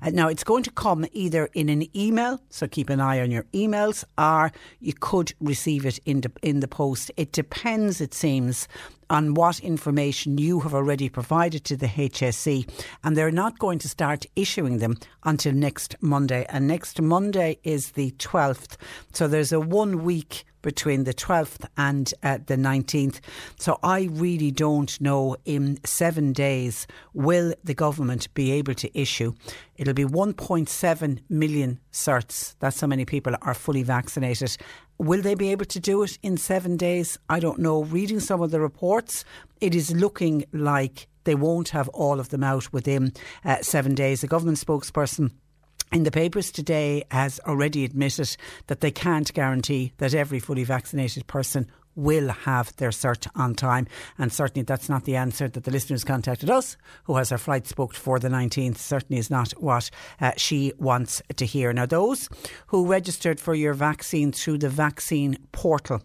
Uh, now, it's going to come either in an email, so keep an eye on your emails, or you could receive it in the, in the post. It depends, it seems, on what information you have already provided to the HSE, and they're not going to start issuing them until next Monday. And next Monday is the 12th, so there's a one week between the 12th and uh, the 19th. So I really don't know in seven days will the government be able to issue. It'll be 1.7 million certs. That's how many people are fully vaccinated. Will they be able to do it in seven days? I don't know. Reading some of the reports, it is looking like they won't have all of them out within uh, seven days. The government spokesperson in the papers today has already admitted that they can't guarantee that every fully vaccinated person will have their cert on time. And certainly that's not the answer that the listeners contacted us, who has her flights booked for the 19th. Certainly is not what uh, she wants to hear. Now, those who registered for your vaccine through the vaccine portal,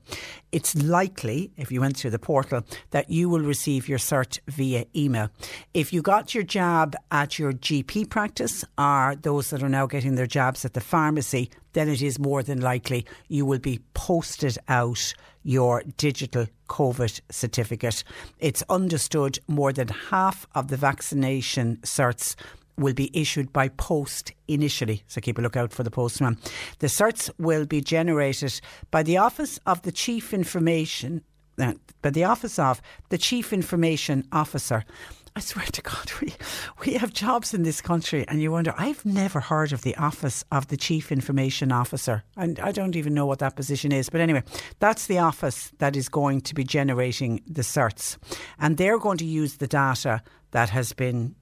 it's likely, if you went through the portal, that you will receive your cert via email. If you got your jab at your GP practice, are those that are now getting their jabs at the pharmacy, then it is more than likely you will be posted out your digital COVID certificate. It's understood more than half of the vaccination certs will be issued by post initially, so keep a lookout for the postman. The certs will be generated by the Office of the Chief Information, uh, by the Office of the Chief Information Officer. I swear to God, we, we have jobs in this country, and you wonder, I've never heard of the Office of the Chief Information Officer. And I don't even know what that position is. But anyway, that's the office that is going to be generating the certs. And they're going to use the data that has been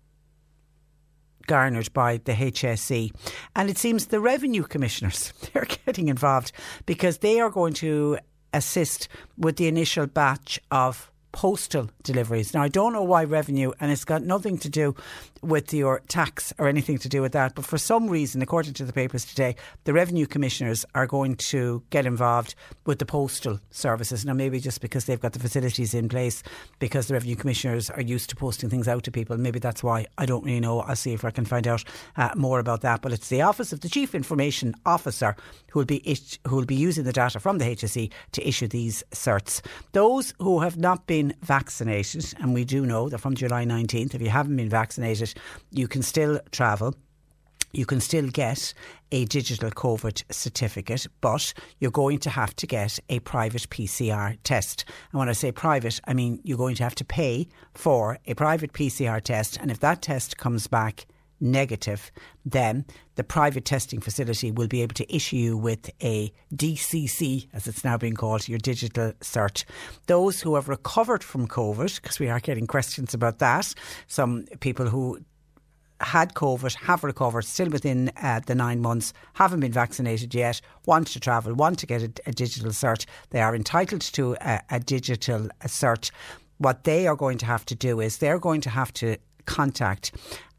garnered by the HSE. And it seems the revenue commissioners, they're getting involved because they are going to assist with the initial batch of postal deliveries. Now, I don't know why revenue, and it's got nothing to do with your tax or anything to do with that. But for some reason, according to the papers today, the revenue commissioners are going to get involved with the postal services. Now, maybe just because they've got the facilities in place, because the revenue commissioners are used to posting things out to people. Maybe that's why. I don't really know. I'll see if I can find out uh, more about that. But it's the Office of the Chief Information Officer who will be who will be using the data from the HSE to issue these certs. Those who have not been vaccinated, and we do know that from July 19th, if you haven't been vaccinated, you can still travel you can still get a digital COVID certificate, but you're going to have to get a private PCR test. And when I say private, I mean you're going to have to pay for a private PCR test. And if that test comes back negative, then the private testing facility will be able to issue you with a DCC, as it's now being called, your digital cert. Those who have recovered from COVID, because we are getting questions about that, some people who had COVID, have recovered, still within uh, the nine months, haven't been vaccinated yet, want to travel, want to get a, a digital cert, they are entitled to a, a digital cert. What they are going to have to do is they're going to have to contact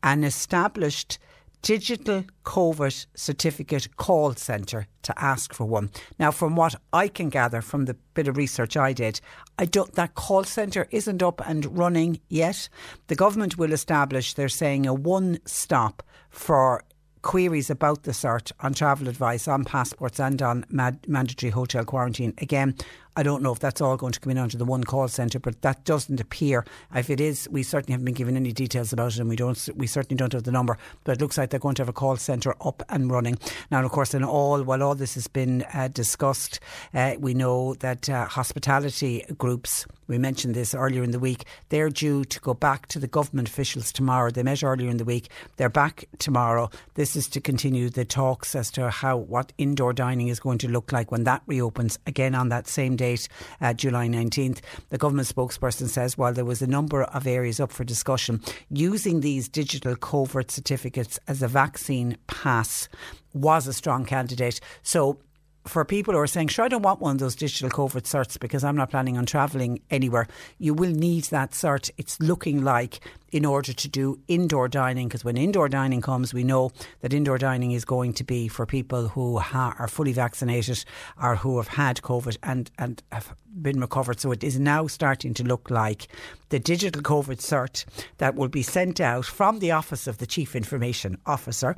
an established digital COVID certificate call centre to ask for one. Now, from what I can gather from the bit of research I did, I don't that call centre isn't up and running yet. The government will establish, they're saying, a one stop for queries about the cert on travel advice, on passports, and on mad- mandatory hotel quarantine. Again, I don't know if that's all going to come in under the one call centre, but that doesn't appear. If it is, we certainly haven't been given any details about it, and we don't. We certainly don't have the number. But it looks like they're going to have a call centre up and running now. of course, in all while all this has been uh, discussed, uh, we know that uh, hospitality groups. We mentioned this earlier in the week. They're due to go back to the government officials tomorrow. They met earlier in the week. They're back tomorrow. This is to continue the talks as to how what indoor dining is going to look like when that reopens again on that same day date, uh, July 19th. The government spokesperson says while there was a number of areas up for discussion, using these digital COVID certificates as a vaccine pass was a strong candidate. So for people who are saying, sure, I don't want one of those digital COVID certs because I'm not planning on travelling anywhere, you will need that cert. It's looking like in order to do indoor dining, because when indoor dining comes, we know that indoor dining is going to be for people who ha- are fully vaccinated or who have had COVID and, and have been recovered. So it is now starting to look like the digital COVID cert that will be sent out from the Office of the Chief Information Officer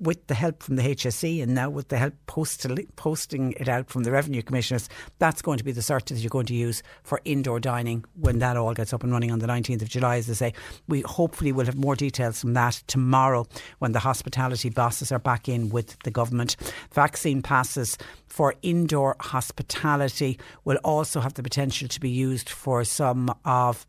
with the help from the HSE and now with the help posting it out from the revenue commissioners, that's going to be the cert that you're going to use for indoor dining when that all gets up and running on the 19th of July, as they say. We hopefully will have more details from that tomorrow when the hospitality bosses are back in with the government. Vaccine passes for indoor hospitality will also have the potential to be used for some of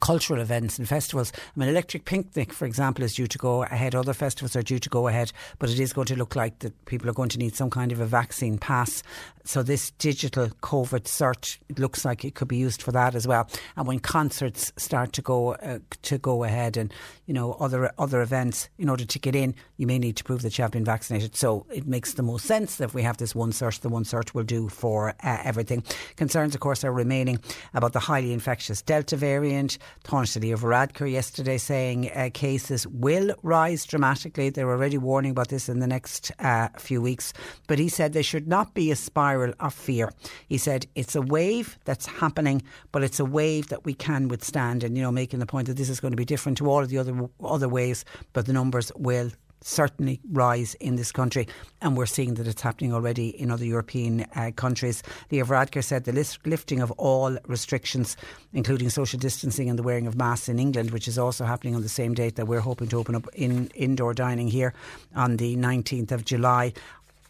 cultural events and festivals. I mean, Electric Picnic, for example, is due to go ahead. Other festivals are due to go ahead, but it is going to look like that people are going to need some kind of a vaccine pass. So this digital COVID cert, looks like it could be used for that as well. And when concerts start to go uh, to go ahead, and you know other other events, in order to get in, you may need to prove that you have been vaccinated. So it makes the most sense that if we have this one cert, the one cert will do for uh, everything. Concerns, of course, are remaining about the highly infectious Delta variant. Tánaiste of Varadkar yesterday saying uh, cases will rise dramatically. They're already warning about this in the next uh, few weeks. But he said there should not be a spiral of fear. He said it's a wave that's happening, but it's a wave that we can withstand. And, you know, making the point that this is going to be different to all of the other, other waves, but the numbers will certainly rise in this country, and we're seeing that it's happening already in other European uh, countries. Leo Varadkar said the list, lifting of all restrictions, including social distancing and the wearing of masks in England, which is also happening on the same date that we're hoping to open up in indoor dining here on the 19th of July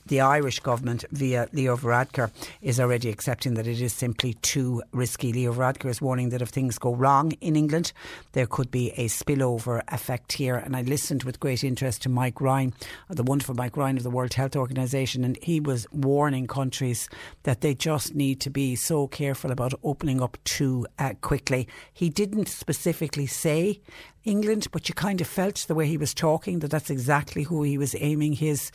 the Irish government, via Leo Varadkar, is already accepting that it is simply too risky. Leo Varadkar is warning that if things go wrong in England, there could be a spillover effect here. And I listened with great interest to Mike Ryan, the wonderful Mike Ryan of the World Health Organization, and he was warning countries that they just need to be so careful about opening up too uh, quickly. He didn't specifically say England, but you kind of felt the way he was talking that that's exactly who he was aiming his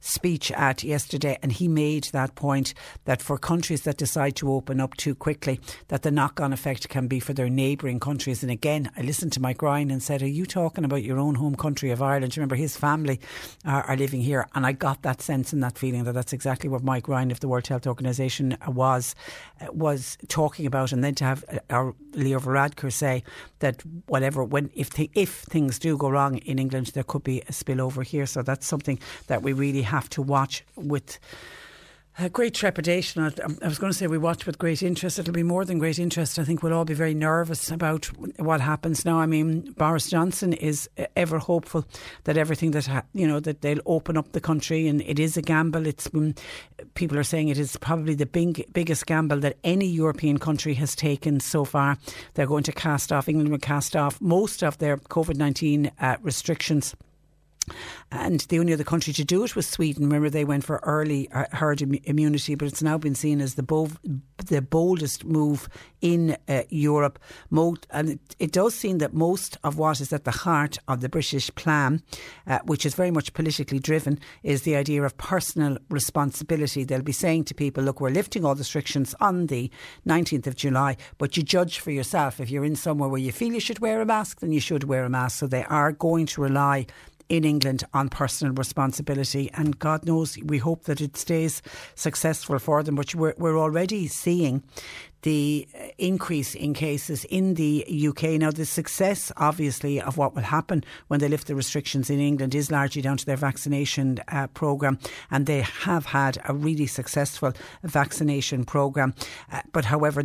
speech at yesterday. And he made that point that for countries that decide to open up too quickly, that the knock on effect can be for their neighbouring countries. And again, I listened to Mike Ryan and said, Are you talking about your own home country of Ireland? Remember his family are, are living here. And I got that sense and that feeling that that's exactly what Mike Ryan of the World Health Organization was, uh, was talking about. And then to have uh, our Leo Varadkar say that whatever, when if th- if things do go wrong in England, there could be a spillover here. So that's something that we really have to watch with. Great trepidation. I, was going to say we watch with great interest. It'll be more than great interest. I think we'll all be very nervous about what happens now. I mean, Boris Johnson is ever hopeful that everything that ha- you know that they'll open up the country, and it is a gamble. It's been, people are saying it is probably the big, biggest gamble that any European country has taken so far. They're going to cast off. England will cast off most of their COVID nineteen uh, restrictions. And the only other country to do it was Sweden. Remember, they went for early uh, herd immunity, but it's now been seen as the, bo- the boldest move in uh, Europe. and it, it, does seem that most of what is at the heart of the British plan, uh, which is very much politically driven, is the idea of personal responsibility. They'll be saying to people, look, we're lifting all the restrictions on the 19th of July, but you judge for yourself. If you're in somewhere where you feel you should wear a mask, then you should wear a mask. So they are going to rely in England on personal responsibility. And God knows, we hope that it stays successful for them. But we're, we're already seeing the increase in cases in the UK. Now, the success, obviously, of what will happen when they lift the restrictions in England is largely down to their vaccination uh, programme, and they have had a really successful vaccination programme. Uh, but, however,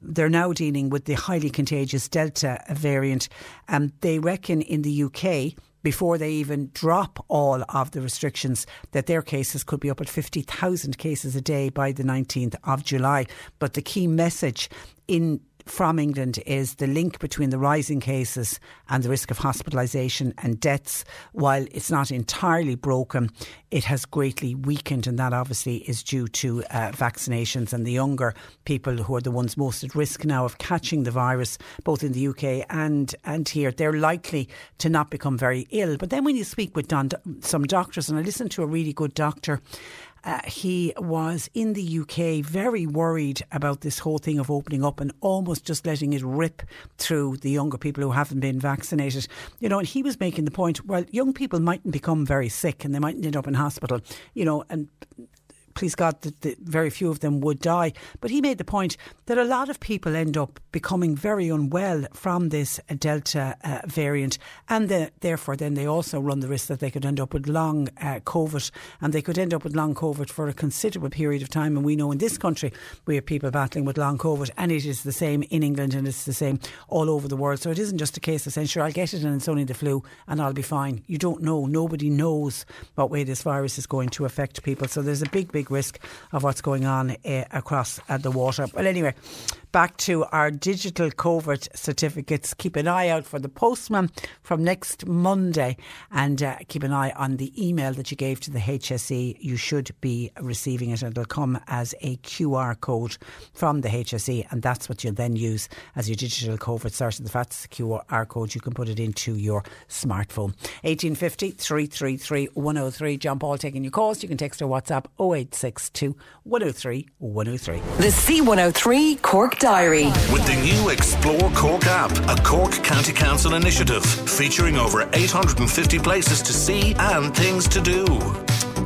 they're now dealing with the highly contagious Delta variant, and they reckon in the UK before they even drop all of the restrictions, that their cases could be up at 50,000 cases a day by the 19th of July. But the key message in from England is the link between the rising cases and the risk of hospitalisation and deaths. While it's not entirely broken, it has greatly weakened, and that obviously is due to uh, vaccinations and the younger people who are the ones most at risk now of catching the virus, both in the UK and and here. They're likely to not become very ill. But then when you speak with don- some doctors, and I listened to a really good doctor uh, he was in the UK very worried about this whole thing of opening up and almost just letting it rip through the younger people who haven't been vaccinated. You know, and he was making the point, well, young people mightn't become very sick and they mightn't end up in hospital, you know, and please God, that, very few of them would die. But he made the point that a lot of people end up becoming very unwell from this Delta uh, variant, and the, therefore then they also run the risk that they could end up with long uh, COVID, and they could end up with long COVID for a considerable period of time. And we know in this country we have people battling with long COVID, and it is the same in England and it's the same all over the world. So it isn't just a case of saying, sure, I'll get it and it's only the flu and I'll be fine. You don't know. Nobody knows what way this virus is going to affect people. So there's a big, big risk of what's going on uh, across uh, the water. But anyway, back to our digital COVID certificates. Keep an eye out for the postman from next Monday and uh, keep an eye on the email that you gave to the HSE. You should be receiving it and it'll come as a QR code from the HSE and that's what you'll then use as your digital certificate. That's the QR code. You can put it into your smartphone. 1850 333 103. John Paul taking your calls. You can text or WhatsApp 0862 103 103. The C103 Cork Diary. With the new Explore Cork app, a Cork County Council initiative featuring over 850 places to see and things to do.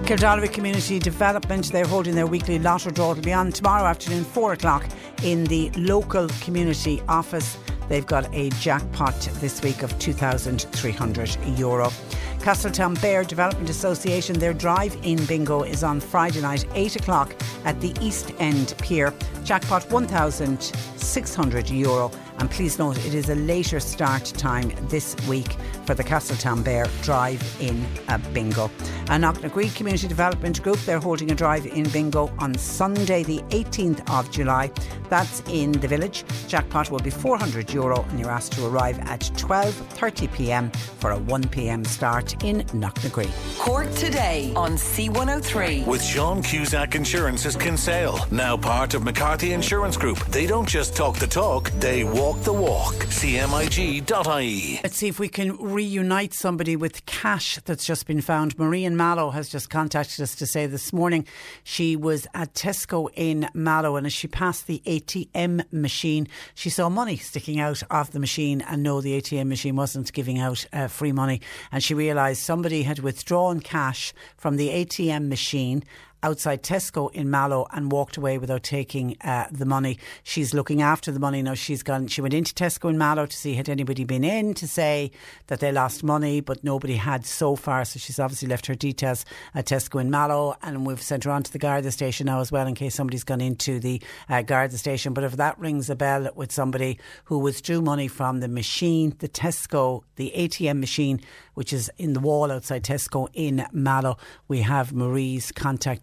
Kildare Community Development, they're holding their weekly lotto draw. It'll be on tomorrow afternoon, 4 o'clock, in the local community office. They've got a jackpot this week of €2,300. Castletownbere Development Association, their drive in bingo is on Friday night, 8 o'clock at the East End Pier. Jackpot €1,600. Euro. And please note, it is a later start time this week for the Castletownbere Drive In uh, Bingo. And Knocknagree Community Development Group, they're holding a Drive In Bingo on Sunday, the 18th of July. That's in the village. Jackpot will be 400 euro, and you're asked to arrive at 12:30 p.m. for a 1 p.m. start in Knocknagree. Cork today on C103. With Sean Cusack Insurance's Kinsale, now part of McCarthy Insurance Group. They don't just talk the talk, they walk the walk. CMIG.ie. Let's see if we can reunite somebody with cash that's just been found. Marie in Mallow has just contacted us to say this morning she was at Tesco in Mallow and as she passed the ATM machine, she saw money sticking out of the machine and no, the ATM machine wasn't giving out uh, free money. And she realised somebody had withdrawn cash from the ATM machine outside Tesco in Mallow and walked away without taking uh, the money. She's looking after the money now. She's gone. She went into Tesco in Mallow to see had anybody been in to say that they lost money, but nobody had so far. So she's obviously left her details at Tesco in Mallow, and we've sent her on to the Garda station now as well in case somebody's gone into the uh, Garda station. But if that rings a bell with somebody who withdrew money from the machine, the Tesco, the ATM machine, which is in the wall outside Tesco in Mallow, we have Marie's contact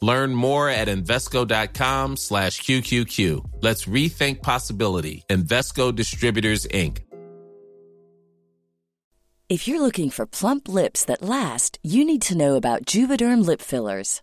Learn more at Invesco.com slash QQQ. Let's rethink possibility. Invesco Distributors, Inc. If you're looking for plump lips that last, you need to know about Juvederm lip fillers.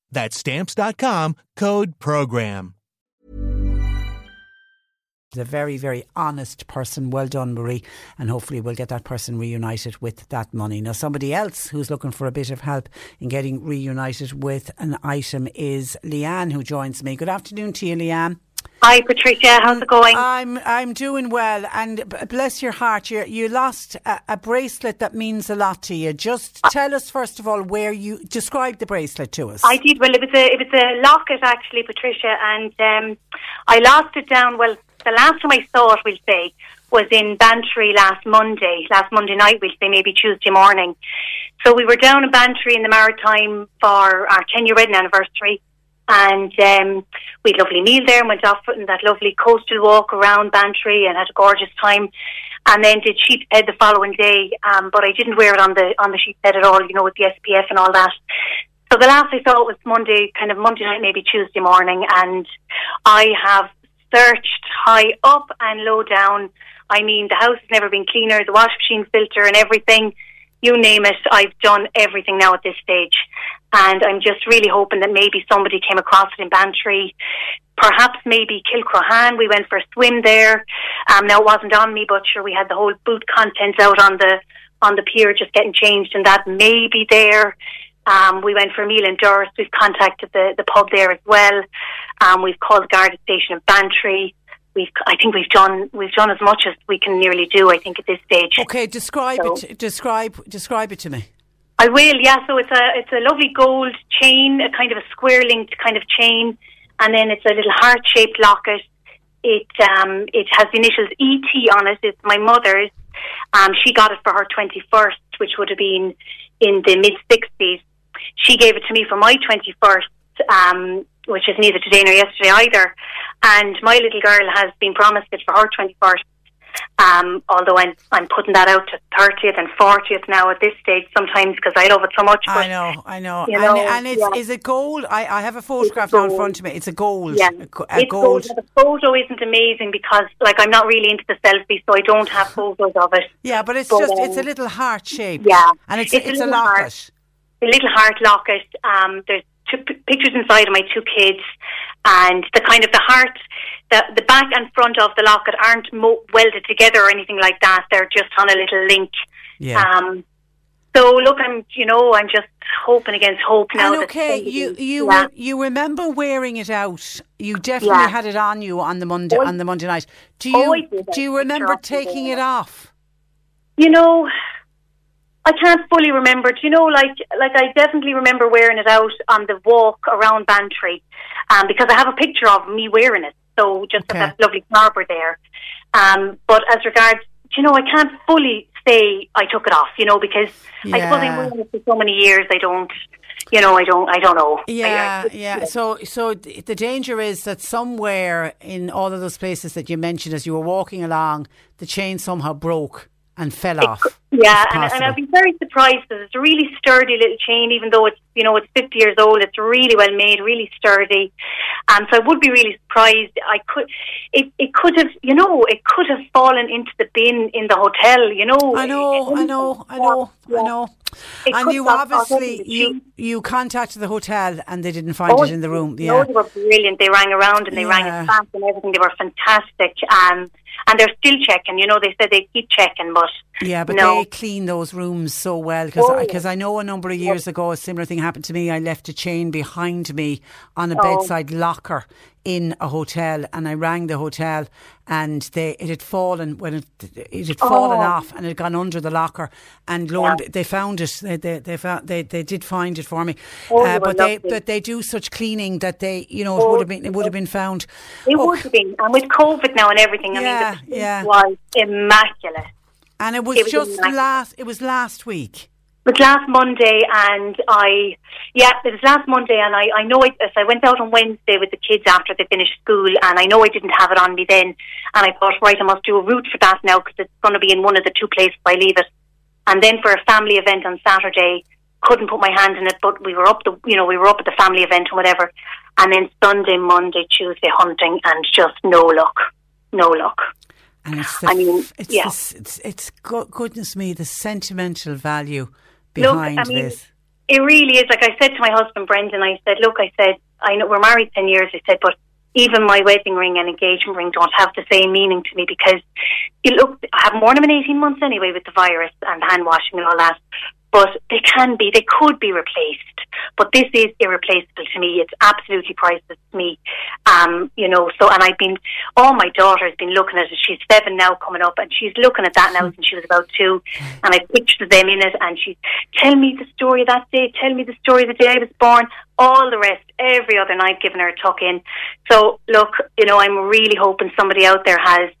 That's stamps.com code PROGRAM. a very, very honest person. Well done, Marie. And hopefully we'll get that person reunited with that money. Now, somebody else who's looking for a bit of help in getting reunited with an item is Leanne, who joins me. Good afternoon to you, Leanne. Hi, Patricia. How's it going? I'm I'm doing well, and bless your heart, you you lost a, a bracelet that means a lot to you. Just tell us first of all where you describe the bracelet to us. I did. Well, it was a it was a locket actually, Patricia, and um, I lost it down. Well, the last time I saw it, we'll say, was in Bantry last Monday, last Monday night, we'll say, maybe Tuesday morning. So we were down in Bantry in the Maritime for our ten year wedding anniversary. And um, we had a lovely meal there and went off on that lovely coastal walk around Bantry and had a gorgeous time. And then did sheepshead the following day, um, but I didn't wear it on the on the sheepshead at all, you know, with the SPF and all that. So the last I saw it was Monday, kind of Monday night, maybe Tuesday morning, and I have searched high up and low down. I mean, the house has never been cleaner, the wash machine filter and everything. you name it. I've done everything now at this stage. And I'm just really hoping that maybe somebody came across it in Bantry. Perhaps maybe Kilcrohane. We went for a swim there. Um, now it wasn't on me, but sure we had the whole boot contents out on the on the pier, just getting changed, and that may be there. Um, we went for a meal in Durrus. We've contacted the, the pub there as well. Um, we've called the guard station of Bantry. We've, I think we've done we've done as much as we can nearly do. I think at this stage. Okay, describe so, it. Describe describe it to me. I will. Yeah. So it's a it's a lovely gold chain, a kind of a square linked kind of chain, and then it's a little heart shaped locket. It um it has the initials ET on it. It's my mother's. Um, she got it for her twenty first, which would have been in the mid sixties she gave it to me for my 21st, um, which is neither today nor yesterday either. And my little girl has been promised it for her 21st. Um, although I'm I'm putting that out to thirtieth and fortieth now at this stage sometimes because I love it so much. I know, I know, you know and, and it's yeah. is it gold? I, I have a photograph now in front of me. It's a gold. Yeah, a, a it's gold. gold. The photo isn't amazing because like I'm not really into the selfie, so I don't have photos of it. Yeah, but it's but, just um, it's a um, little heart shape. Yeah, and it's it's, it's a, a locket. Heart a little heart locket. Um, there's two p- pictures inside of my two kids, and the kind of the heart, the the back and front of the locket aren't mo- welded together or anything like that. They're just on a little link. Yeah. Um, so look, I'm you know I'm just hoping against hope now. And okay, you you yeah. you remember wearing it out. You definitely yeah. had it on you on the Monday oh, on the Monday night. Do you oh, do you remember taking it off? You know, I can't fully remember. Do you know, like, like I definitely remember wearing it out on the walk around Bantry, um, because I have a picture of me wearing it. So just okay. that lovely harbour there. Um, but as regards, you know, I can't fully say I took it off. You know, because yeah. I suppose I'm wearing it for so many years. I don't. You know, I don't. I don't know. Yeah, I, I, yeah. So, so the danger is that somewhere in all of those places that you mentioned, as you were walking along, the chain somehow broke and fell it, off. Yeah, and, and I'd be very surprised because it's a really sturdy little chain, even though it's you know it's fifty years old. It's really well made, really sturdy. Um, so I would be really surprised. I could, it, it could have, you know, it could have fallen into the bin in the hotel. You know, I know, I know, I know, yeah. I know. It and you obviously you you contacted the hotel and they didn't find oh, it in the room. Yeah, no, they were brilliant. They rang around and they yeah. rang us back and everything. They were fantastic. Um, and they're still checking. You know, they said they keep checking, but yeah, but no. they clean those rooms so well because oh, because I, I, know a number of years ago a similar thing happened to me. I left a chain behind me on a oh. bedside locker in a hotel, and I rang the hotel, and they it had fallen when it it had fallen oh. off and it had gone under the locker, and lo yeah. they found it. They they they, found, they they did find it for me, oh, uh, but they but they do such cleaning that they you know it would have been it would have been found. It oh. would have been, and with COVID now and everything, I yeah, mean, the yeah. was immaculate. And it was, it was just last. It was last week. It was last Monday, and I, yeah, it was last Monday, and I, I know I, as I went out on Wednesday with the kids after they finished school, and I know I didn't have it on me then, and I thought, right, I must do a route for that now because it's going to be in one of the two places I leave it. And then for a family event on Saturday, couldn't put my hand in it, but we were up the, you know, we were up at the family event and whatever, and then Sunday, Monday, Tuesday hunting, and just no luck, no luck. And it's the, I mean, it's, yeah. The, it's, it's goodness me, the sentimental value behind look, I mean, this. It really is. Like I said to my husband Brendan, I said, look, I said, I know we're married ten years. I said, but even my wedding ring and engagement ring don't have the same meaning to me because you look, I have more than eighteen months anyway with the virus and hand washing and all that but they can be, they could be replaced. But this is irreplaceable to me. It's absolutely priceless to me. Um, you know, so, and I've been, oh, my daughter's been looking at it. She's seven now coming up and she's looking at that now since she was about two. And I pictured them in it and she's, tell me the story of that day, tell me the story of the day I was born. All the rest, every other night, giving her a tuck in. So, look, you know, I'm really hoping somebody out there has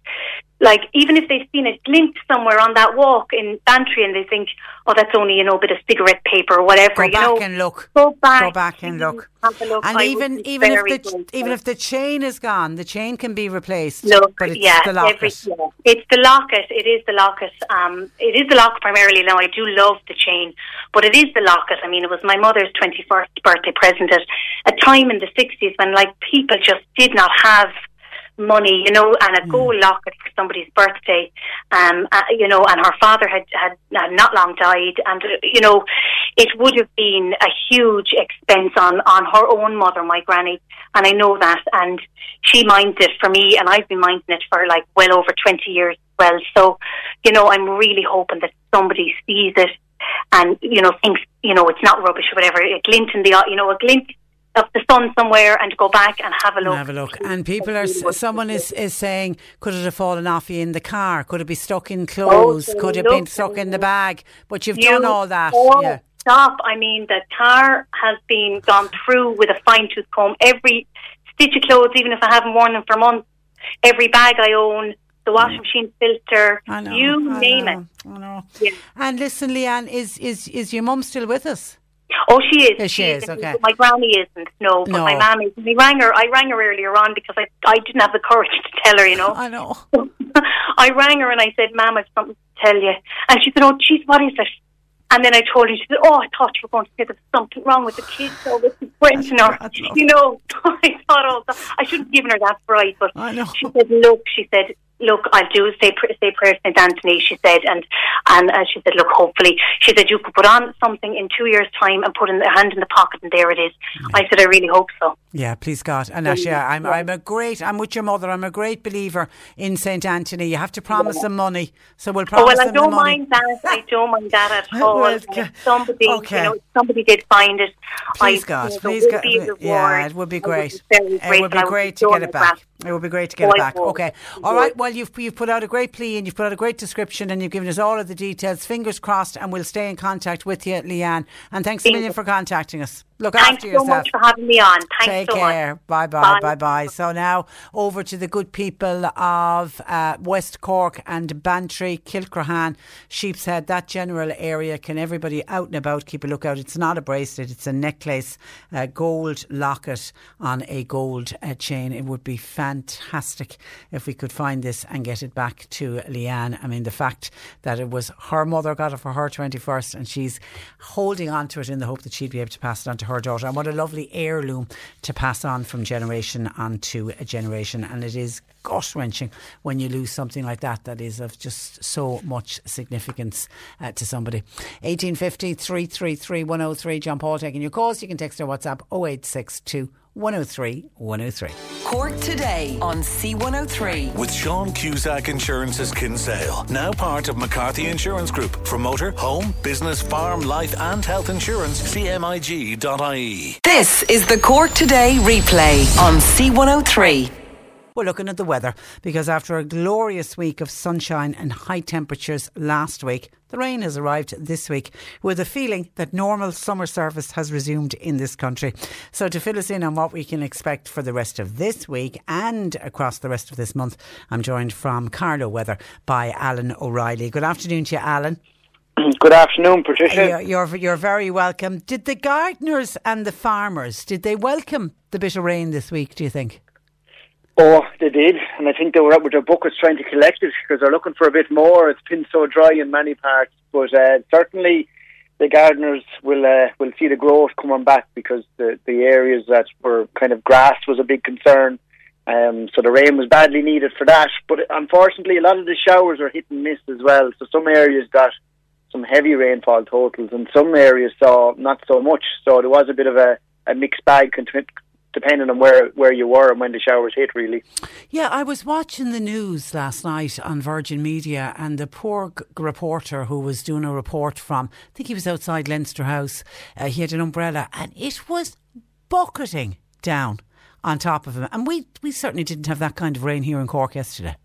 like even if they've seen a glint somewhere on that walk in Bantry and they think, oh, that's only you know a bit of cigarette paper or whatever. Go you back know, and look. Go back. Go back and look. look. And I even even if the even if the chain is gone, the chain can be replaced. Look, but it's yeah, the locket. Every, yeah, it's the locket. It is the locket. Um, it is the locket primarily. Now I do love the chain, but it is the locket. I mean, it was my mother's twenty first birthday present at a time in the sixties when like people just did not have money, you know, and a gold locket for somebody's birthday, um, uh, you know, and her father had, had, had not long died, and uh, you know, it would have been a huge expense on on her own mother, my granny, and I know that, and she minds it for me, and I've been minding it for like well over twenty years as well. So, you know, I'm really hoping that somebody sees it. And you know thinks you know it's not rubbish or whatever. A glint in the eye, you know, a glint of the sun somewhere and go back and have a look. Have a look. And people are, someone is, is saying, could it have fallen off you in the car? Could it be stuck in clothes? Oh, could it look, been stuck in the bag? But you've You- done all that. Yeah. Stop. I mean, the car has been gone through with a fine tooth comb. Every stitch of clothes, even if I haven't worn them for months, every bag I own, the washing mm. machine filter, know, you I name know, it. I know. Yeah. And listen, Leanne, is, is, is your mum still with us? Oh, she is. Yes, she is, okay. My granny isn't. No, but No. my mum is. I rang her. I rang her earlier on because I I didn't have the courage to tell her. You know. I know. I rang her and I said, "Ma'am, I've something to tell you." And she said, "Oh, geez, what is it?" And then I told her. She said, "Oh, I thought you were going to say there's something wrong with the kids or with the Brendan or you know." I thought also I shouldn't have given her that fright, but I know. she said, "Look," she said. Look, I'll do say say prayer St Anthony. She said, and and uh, she said, look, hopefully, she said you could put on something in two years' time and put in the hand in the pocket, and there it is. I said, I really hope so. Yeah, please God. And Ash, yeah, I'm, I'm a great, I'm with your mother, I'm a great believer in St. Anthony. You have to promise them money. So we'll promise. Oh well, I don't mind that. I don't mind that at all. Well, And ca- if somebody, okay. you know, somebody did find it. Please I, God, you know, please God. would be. Yeah, it would be great. be very It would be great to get it back. that. It would be great to get it back. Okay. All right. Well, you've you've put out a great plea and you've put out a great description and you've given us all of the details. Fingers crossed, and we'll stay in contact with you, Leanne. And thanks a million for contacting us. Look Thanks after so much for having me on. Thanks Take so care. much. Bye bye. Bye bye. So now over to the good people of uh, West Cork and Bantry, Kilcrohane, Sheepshead, that general area. Can everybody out and about keep a lookout? It's not a bracelet, it's a necklace, a gold locket on a gold uh, chain. It would be fantastic if we could find this and get it back to Leanne. I mean, the fact that it was her mother got it for her 21st and she's holding on to it in the hope that she'd be able to pass it on to her daughter. And what a lovely heirloom to pass on from generation onto a generation. And it is gut wrenching when you lose something like that that is of just so much significance uh, to somebody. 1850 333 103. John Paul taking your calls. You can text or WhatsApp 0862 103 103. Cork today on C103. With Sean Cusack Insurance's Kinsale, now part of McCarthy Insurance Group. For motor, home, business, farm, life, and health insurance, cmig.ie. This is the Cork Today replay on C103. We're looking at the weather because after a glorious week of sunshine and high temperatures last week, the rain has arrived this week with a feeling that normal summer service has resumed in this country. So, to fill us in on what we can expect for the rest of this week and across the rest of this month, I'm joined from Carlow Weather by Alan O'Reilly. Good afternoon to you, Alan. Good afternoon, Patricia. You're, you're, you're very welcome. Did the gardeners and the farmers, did they welcome the bit of rain this week, do you think? Oh, they did, and I think they were out with their buckets trying to collect it because they're looking for a bit more. It's been so dry in many parts, but uh, certainly the gardeners will uh, will see the growth coming back because the the areas that were kind of grass was a big concern. Um, so the rain was badly needed for that, but unfortunately, a lot of the showers are hit and miss as well. So some areas got some heavy rainfall totals, and some areas saw not so much. So there was a bit of a, a mixed bag, depending on where where you were and when the showers hit. Really. Yeah, I was watching the news last night on Virgin Media, and the poor g- reporter who was doing a report from, I think he was outside Leinster House, uh, he had an umbrella, and it was bucketing down on top of him. And we, we certainly didn't have that kind of rain here in Cork yesterday.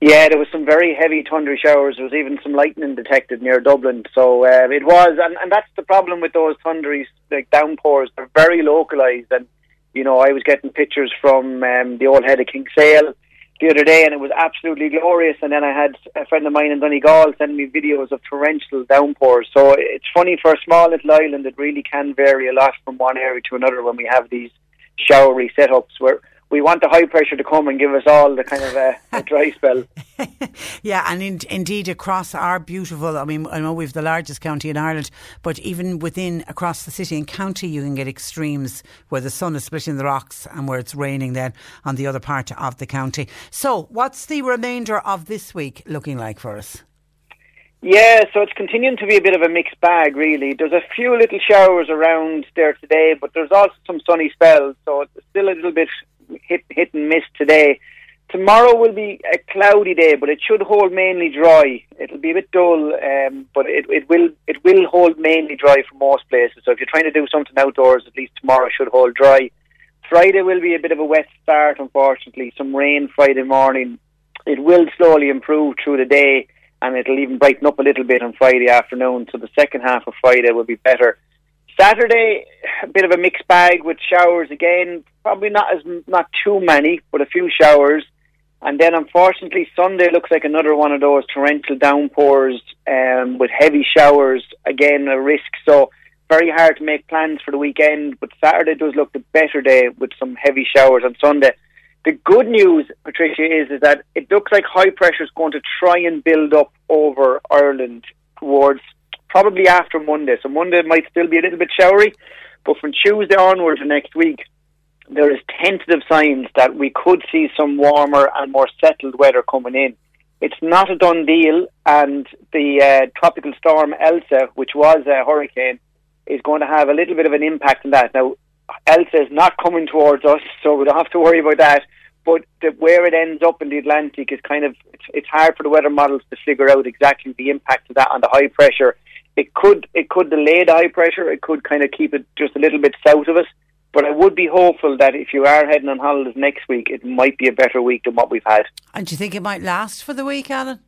Yeah, there was some very heavy thundery showers. There was even some lightning detected near Dublin. So uh, it was, and, and that's the problem with those thundery like downpours. They're very localised, and you know I was getting pictures from um, the old head of Kinsale the other day, and it was absolutely glorious. And then I had a friend of mine in Donegal send me videos of torrential downpours. So it's funny for a small little island, it really can vary a lot from one area to another when we have these showery setups. We're we want the high pressure to come and give us all the kind of uh, a dry spell. Yeah, and in, indeed across our beautiful, I mean, I know we've the largest county in Ireland, but even within across the city and county, you can get extremes where the sun is splitting the rocks and where it's raining then on the other part of the county. So, what's the remainder of this week looking like for us? Yeah, so it's continuing to be a bit of a mixed bag, really. There's a few little showers around there today, but there's also some sunny spells, so it's still a little bit hit hit and miss today. Tomorrow will be a cloudy day, but it should hold mainly dry. It'll be a bit dull, um, but it, it will it will hold mainly dry for most places. So if you're trying to do something outdoors, at least tomorrow should hold dry. Friday will be a bit of a wet start, unfortunately. Some rain Friday morning. It will slowly improve through the day and it'll even brighten up a little bit on Friday afternoon. So the second half of Friday will be better. Saturday, a bit of a mixed bag with showers again. Probably not as not too many, but a few showers. And then, unfortunately, Sunday looks like another one of those torrential downpours um, with heavy showers. Again, a risk. So very hard to make plans for the weekend. But Saturday does look the better day with some heavy showers on Sunday. The good news, Patricia, is, is that it looks like high pressure is going to try and build up over Ireland towards probably after Monday. So Monday might still be a little bit showery, but from Tuesday onwards next week, there is tentative signs that we could see some warmer and more settled weather coming in. It's not a done deal, and the uh, tropical storm Elsa, which was a hurricane, is going to have a little bit of an impact on that. Now, Elsa is not coming towards us, so we don't have to worry about that. But the, where it ends up in the Atlantic is kind of it's, it's hard for the weather models to figure out exactly the impact of that on the high pressure. It could it could delay the high pressure. It could kind of keep it just a little bit south of us. But I would be hopeful that if you are heading on holidays next week, it might be a better week than what we've had. And do you think it might last for the week, Alan?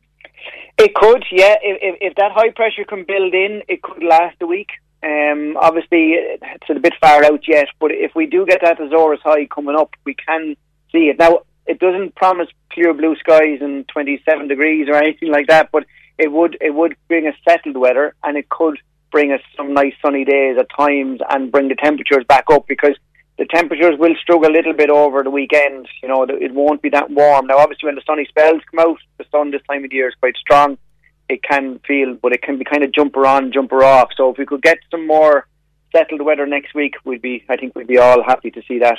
It could, yeah. If, if, if that high pressure can build in, it could last a week. Um, obviously, it's a bit far out yet, but if we do get that Azores high coming up, we can see it. Now, it doesn't promise clear blue skies and 27 degrees or anything like that, but it would it would bring a settled weather, and it could bring us some nice sunny days at times, and bring the temperatures back up because the temperatures will struggle a little bit over the weekend. You know, it won't be that warm. Now, obviously, when the sunny spells come out, the sun this time of year is quite strong it can feel, but it can be kind of jumper on, jumper off. So if we could get some more settled weather next week, we'd be, I think, we'd be all happy to see that.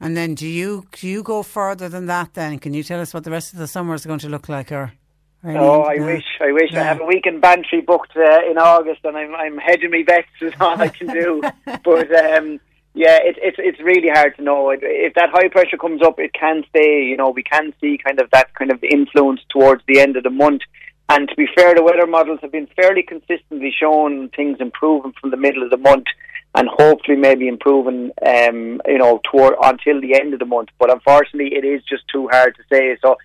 And then, do you do you go further than that? Then can you tell us what the rest of the summer is going to look like? Or, oh, I wish, I wish yeah. I have a week in Bantry booked uh, in August, and I'm I'm hedging my bets is all I can do. but um, yeah, it, it's it's really hard to know. If that high pressure comes up, it can stay. You know, we can see kind of that kind of influence towards the end of the month. And to be fair, the weather models have been fairly consistently showing things improving from the middle of the month, and hopefully maybe improving, um, you know, toward until the end of the month. But unfortunately, it is just too hard to say. So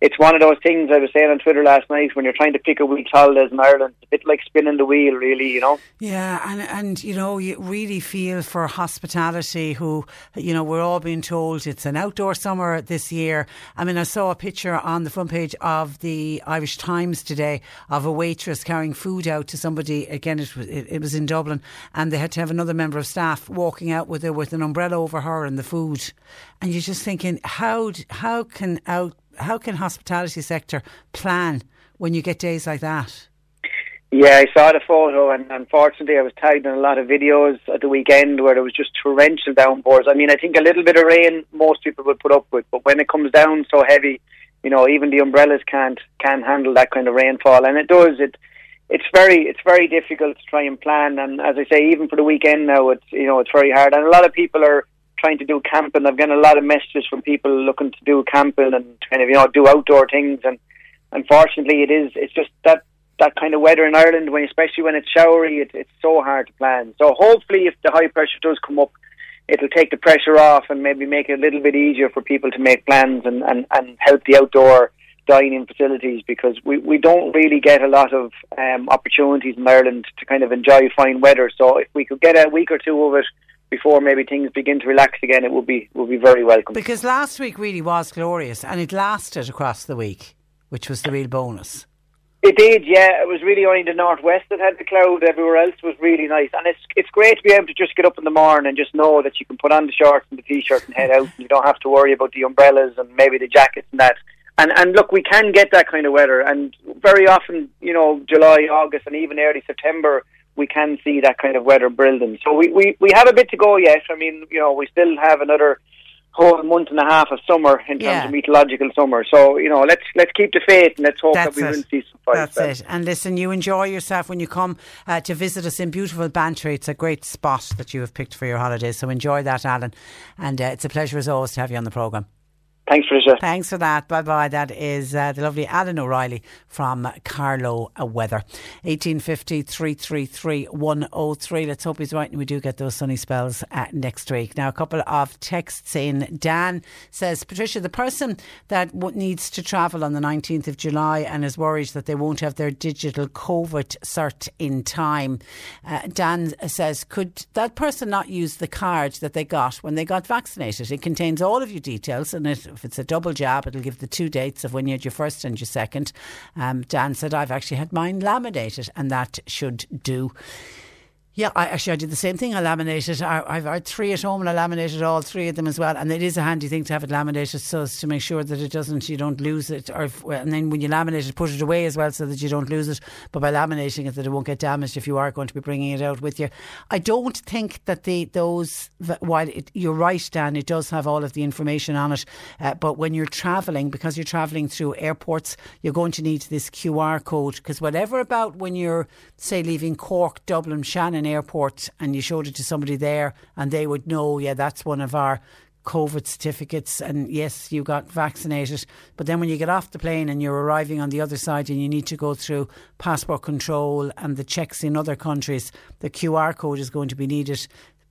it's one of those things I was saying on Twitter last night when you're trying to pick a week's holidays in Ireland. It's a bit like spinning the wheel, really, you know. Yeah, and and you know you really feel for hospitality. Who you know we're all being told it's an outdoor summer this year. I mean, I saw a picture on the front page of the Irish Times today of a waitress carrying food out to somebody. Again, it was it, it was in Dublin, and they had to have another member of staff walking out with her with an umbrella over her and the food. And you're just thinking, how how can out how can hospitality sector plan when you get days like that? Yeah, I saw the photo, and unfortunately, I was tagged in a lot of videos at the weekend where there was just torrential downpours. I mean, I think a little bit of rain most people would put up with, but when it comes down so heavy, you know, even the umbrellas can't can't handle that kind of rainfall, and it does. It it's very it's very difficult to try and plan, and as I say, even for the weekend now, it's you know it's very hard, and a lot of people are trying to do camping. I've gotten a lot of messages from people looking to do camping and kind of you know do outdoor things. And unfortunately, it is it's just that that kind of weather in Ireland, when especially when it's showery, it, it's so hard to plan. So hopefully, if the high pressure does come up, it'll take the pressure off and maybe make it a little bit easier for people to make plans and and, and help the outdoor dining facilities because we, we don't really get a lot of um, opportunities in Ireland to kind of enjoy fine weather. So if we could get a week or two of it before maybe things begin to relax again, it would be would be very welcome. Because last week really was glorious, and it lasted across the week, which was the real bonus. It did, yeah. It was really only the northwest that had the cloud. Everywhere else was really nice, and it's it's great to be able to just get up in the morning and just know that you can put on the shorts and the t-shirt and head out. And you don't have to worry about the umbrellas and maybe the jackets and that. And and look, we can get that kind of weather, and very often, you know, July, August, and even early September, we can see that kind of weather building. So we we we have a bit to go yet. I mean, you know, we still have another whole month and a half of summer in terms Yeah. of meteorological summer. So you know, let's let's keep the faith and let's hope That's that we it. will see some fire That's it. And listen, you enjoy yourself when you come uh, to visit us in beautiful Bantry. It's a great spot that you have picked for your holidays. So enjoy that, Alan. And uh, it's a pleasure as always to have you on the programme. Thanks, Patricia. Thanks for that. Bye bye. That is uh, the lovely Alan O'Reilly from Carlow Weather. 1850 333 103. Let's hope he's right and we do get those sunny spells uh, next week. Now, a couple of texts in. Dan says, Patricia, the person that w- needs to travel on the 19th of July and is worried that they won't have their digital COVID cert in time, uh, Dan says, could that person not use the card that they got when they got vaccinated? It contains all of your details and it, if it's a double jab, it'll give the two dates of when you had your first and your second. Um, Dan said, I've actually had mine laminated and that should do. Yeah, I actually I did the same thing. I laminated. I, I've had three at home, and I laminated all three of them as well. And it is a handy thing to have it laminated, so as to make sure that it doesn't, you don't lose it, or if, and then when you laminate it, put it away as well, so that you don't lose it. But by laminating it, that it won't get damaged if you are going to be bringing it out with you. I don't think that the those while it, you're right, Dan, it does have all of the information on it. Uh, but when you're travelling, because you're travelling through airports, you're going to need this QR code because whatever about when you're say leaving Cork, Dublin, Shannon airport, and you showed it to somebody there, and they would know, yeah, that's one of our COVID certificates, and yes, you got vaccinated. But then when you get off the plane and you're arriving on the other side and you need to go through passport control and the checks in other countries, the QR code is going to be needed.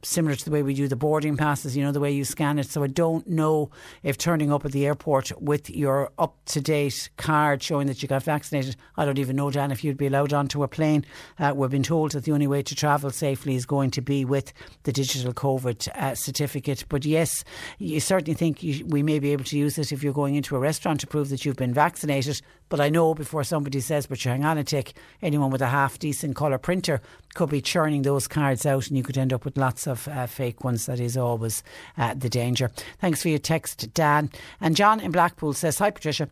Similar to the way we do the boarding passes, you know, the way you scan it. So I don't know if turning up at the airport with your up to date card showing that you got vaccinated, I don't even know, Dan, if you'd be allowed onto a plane. Uh, we've been told that the only way to travel safely is going to be with the digital COVID uh, certificate. But yes, you certainly think you, we may be able to use it if you're going into a restaurant to prove that you've been vaccinated. But I know before somebody says, but you hang on a tick, anyone with a half decent colour printer could be churning those cards out and you could end up with lots of uh, fake ones. That is always uh, the danger. Thanks for your text, Dan. And John in Blackpool says, Hi, Patricia.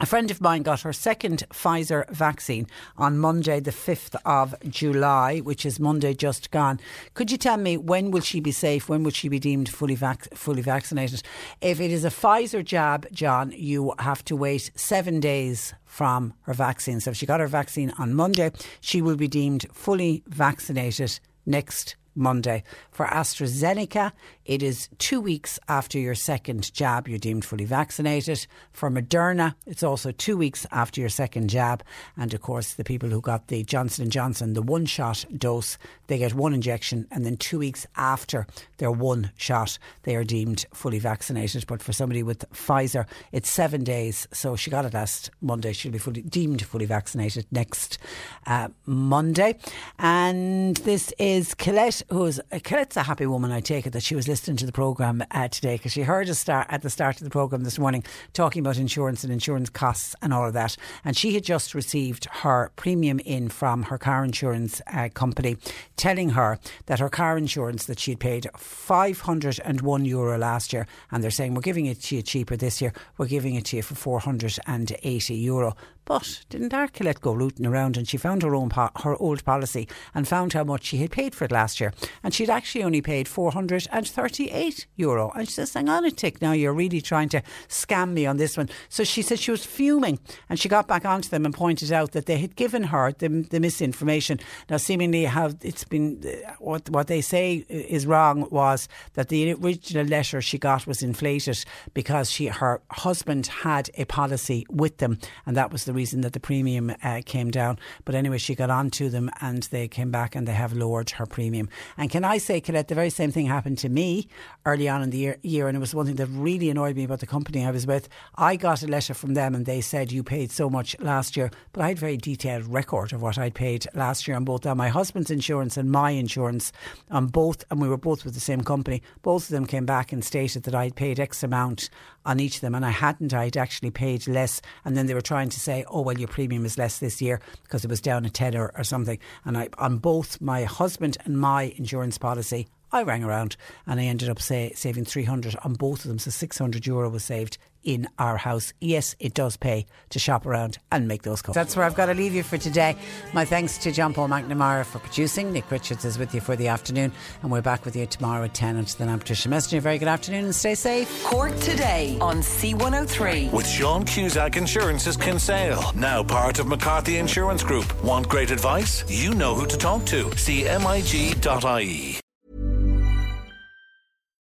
A friend of mine got her second Pfizer vaccine on Monday, the 5th of July, which is Monday just gone. Could you tell me when will she be safe? When will she be deemed fully vac- fully vaccinated? If it is a Pfizer jab, John, you have to wait seven days from her vaccine. So if she got her vaccine on Monday, she will be deemed fully vaccinated next Monday. For AstraZeneca, it is two weeks after your second jab, you're deemed fully vaccinated. For Moderna, it's also two weeks after your second jab. And of course, the people who got the Johnson & Johnson, the one-shot dose, they get one injection and then two weeks after their one shot, they are deemed fully vaccinated. But for somebody with Pfizer, it's seven days. So she got it last Monday. She'll be fully deemed fully vaccinated next uh, Monday. And this is Colette, who's Colette's a happy woman. I take it that she was listening to the program uh, today because she heard us start at the start of the program this morning talking about insurance and insurance costs and all of that. And she had just received her premium in from her car insurance uh, company, telling her that her car insurance that she'd paid 501 euro last year, and they're saying we're giving it to you cheaper this year. We're giving it to you for 480 euro. But didn't our Colette go rooting around and she found her own po- her old policy and found how much she had paid for it last year, and she'd actually only paid 438 euro. And she says, "Hang on a tick, now you're really trying to scam me on this one." So she said she was fuming, and she got back onto them and pointed out that they had given her the, the misinformation. Now, seemingly, how it's been uh, what what they say is wrong was that the original letter she got was inflated because she her husband had a policy with them, and that was the reason that the premium uh, came down. But anyway, she got on to them and they came back and they have lowered her premium. And can I say, Colette, the very same thing happened to me early on in the year, year, and it was one thing that really annoyed me about the company I was with. I got a letter from them and they said, You paid so much last year, but I had a very detailed record of what I'd paid last year on both on my husband's insurance and my insurance on both, and we were both with the same company. Both of them came back and stated that I'd paid X amount on each of them, and I hadn't. I'd actually paid less, and then they were trying to say, oh, well, your premium is less this year because it was down a tenner or something. And I, on both my husband and my insurance policy, I rang around and I ended up say, saving 300 on both of them. So 600 euro was saved in our house. Yes, it does pay to shop around and make those calls. That's where I've got to leave you for today. My thanks to John Paul McNamara for producing. Nick Richards is with you for the afternoon, and we're back with you tomorrow at 10. Until then, I'm Patricia Messenger. Very good afternoon and stay safe. Cork today on C103. With Sean Cusack Insurance's Kinsale, now part of McCarthy Insurance Group. Want great advice? You know who to talk to. cmig.ie.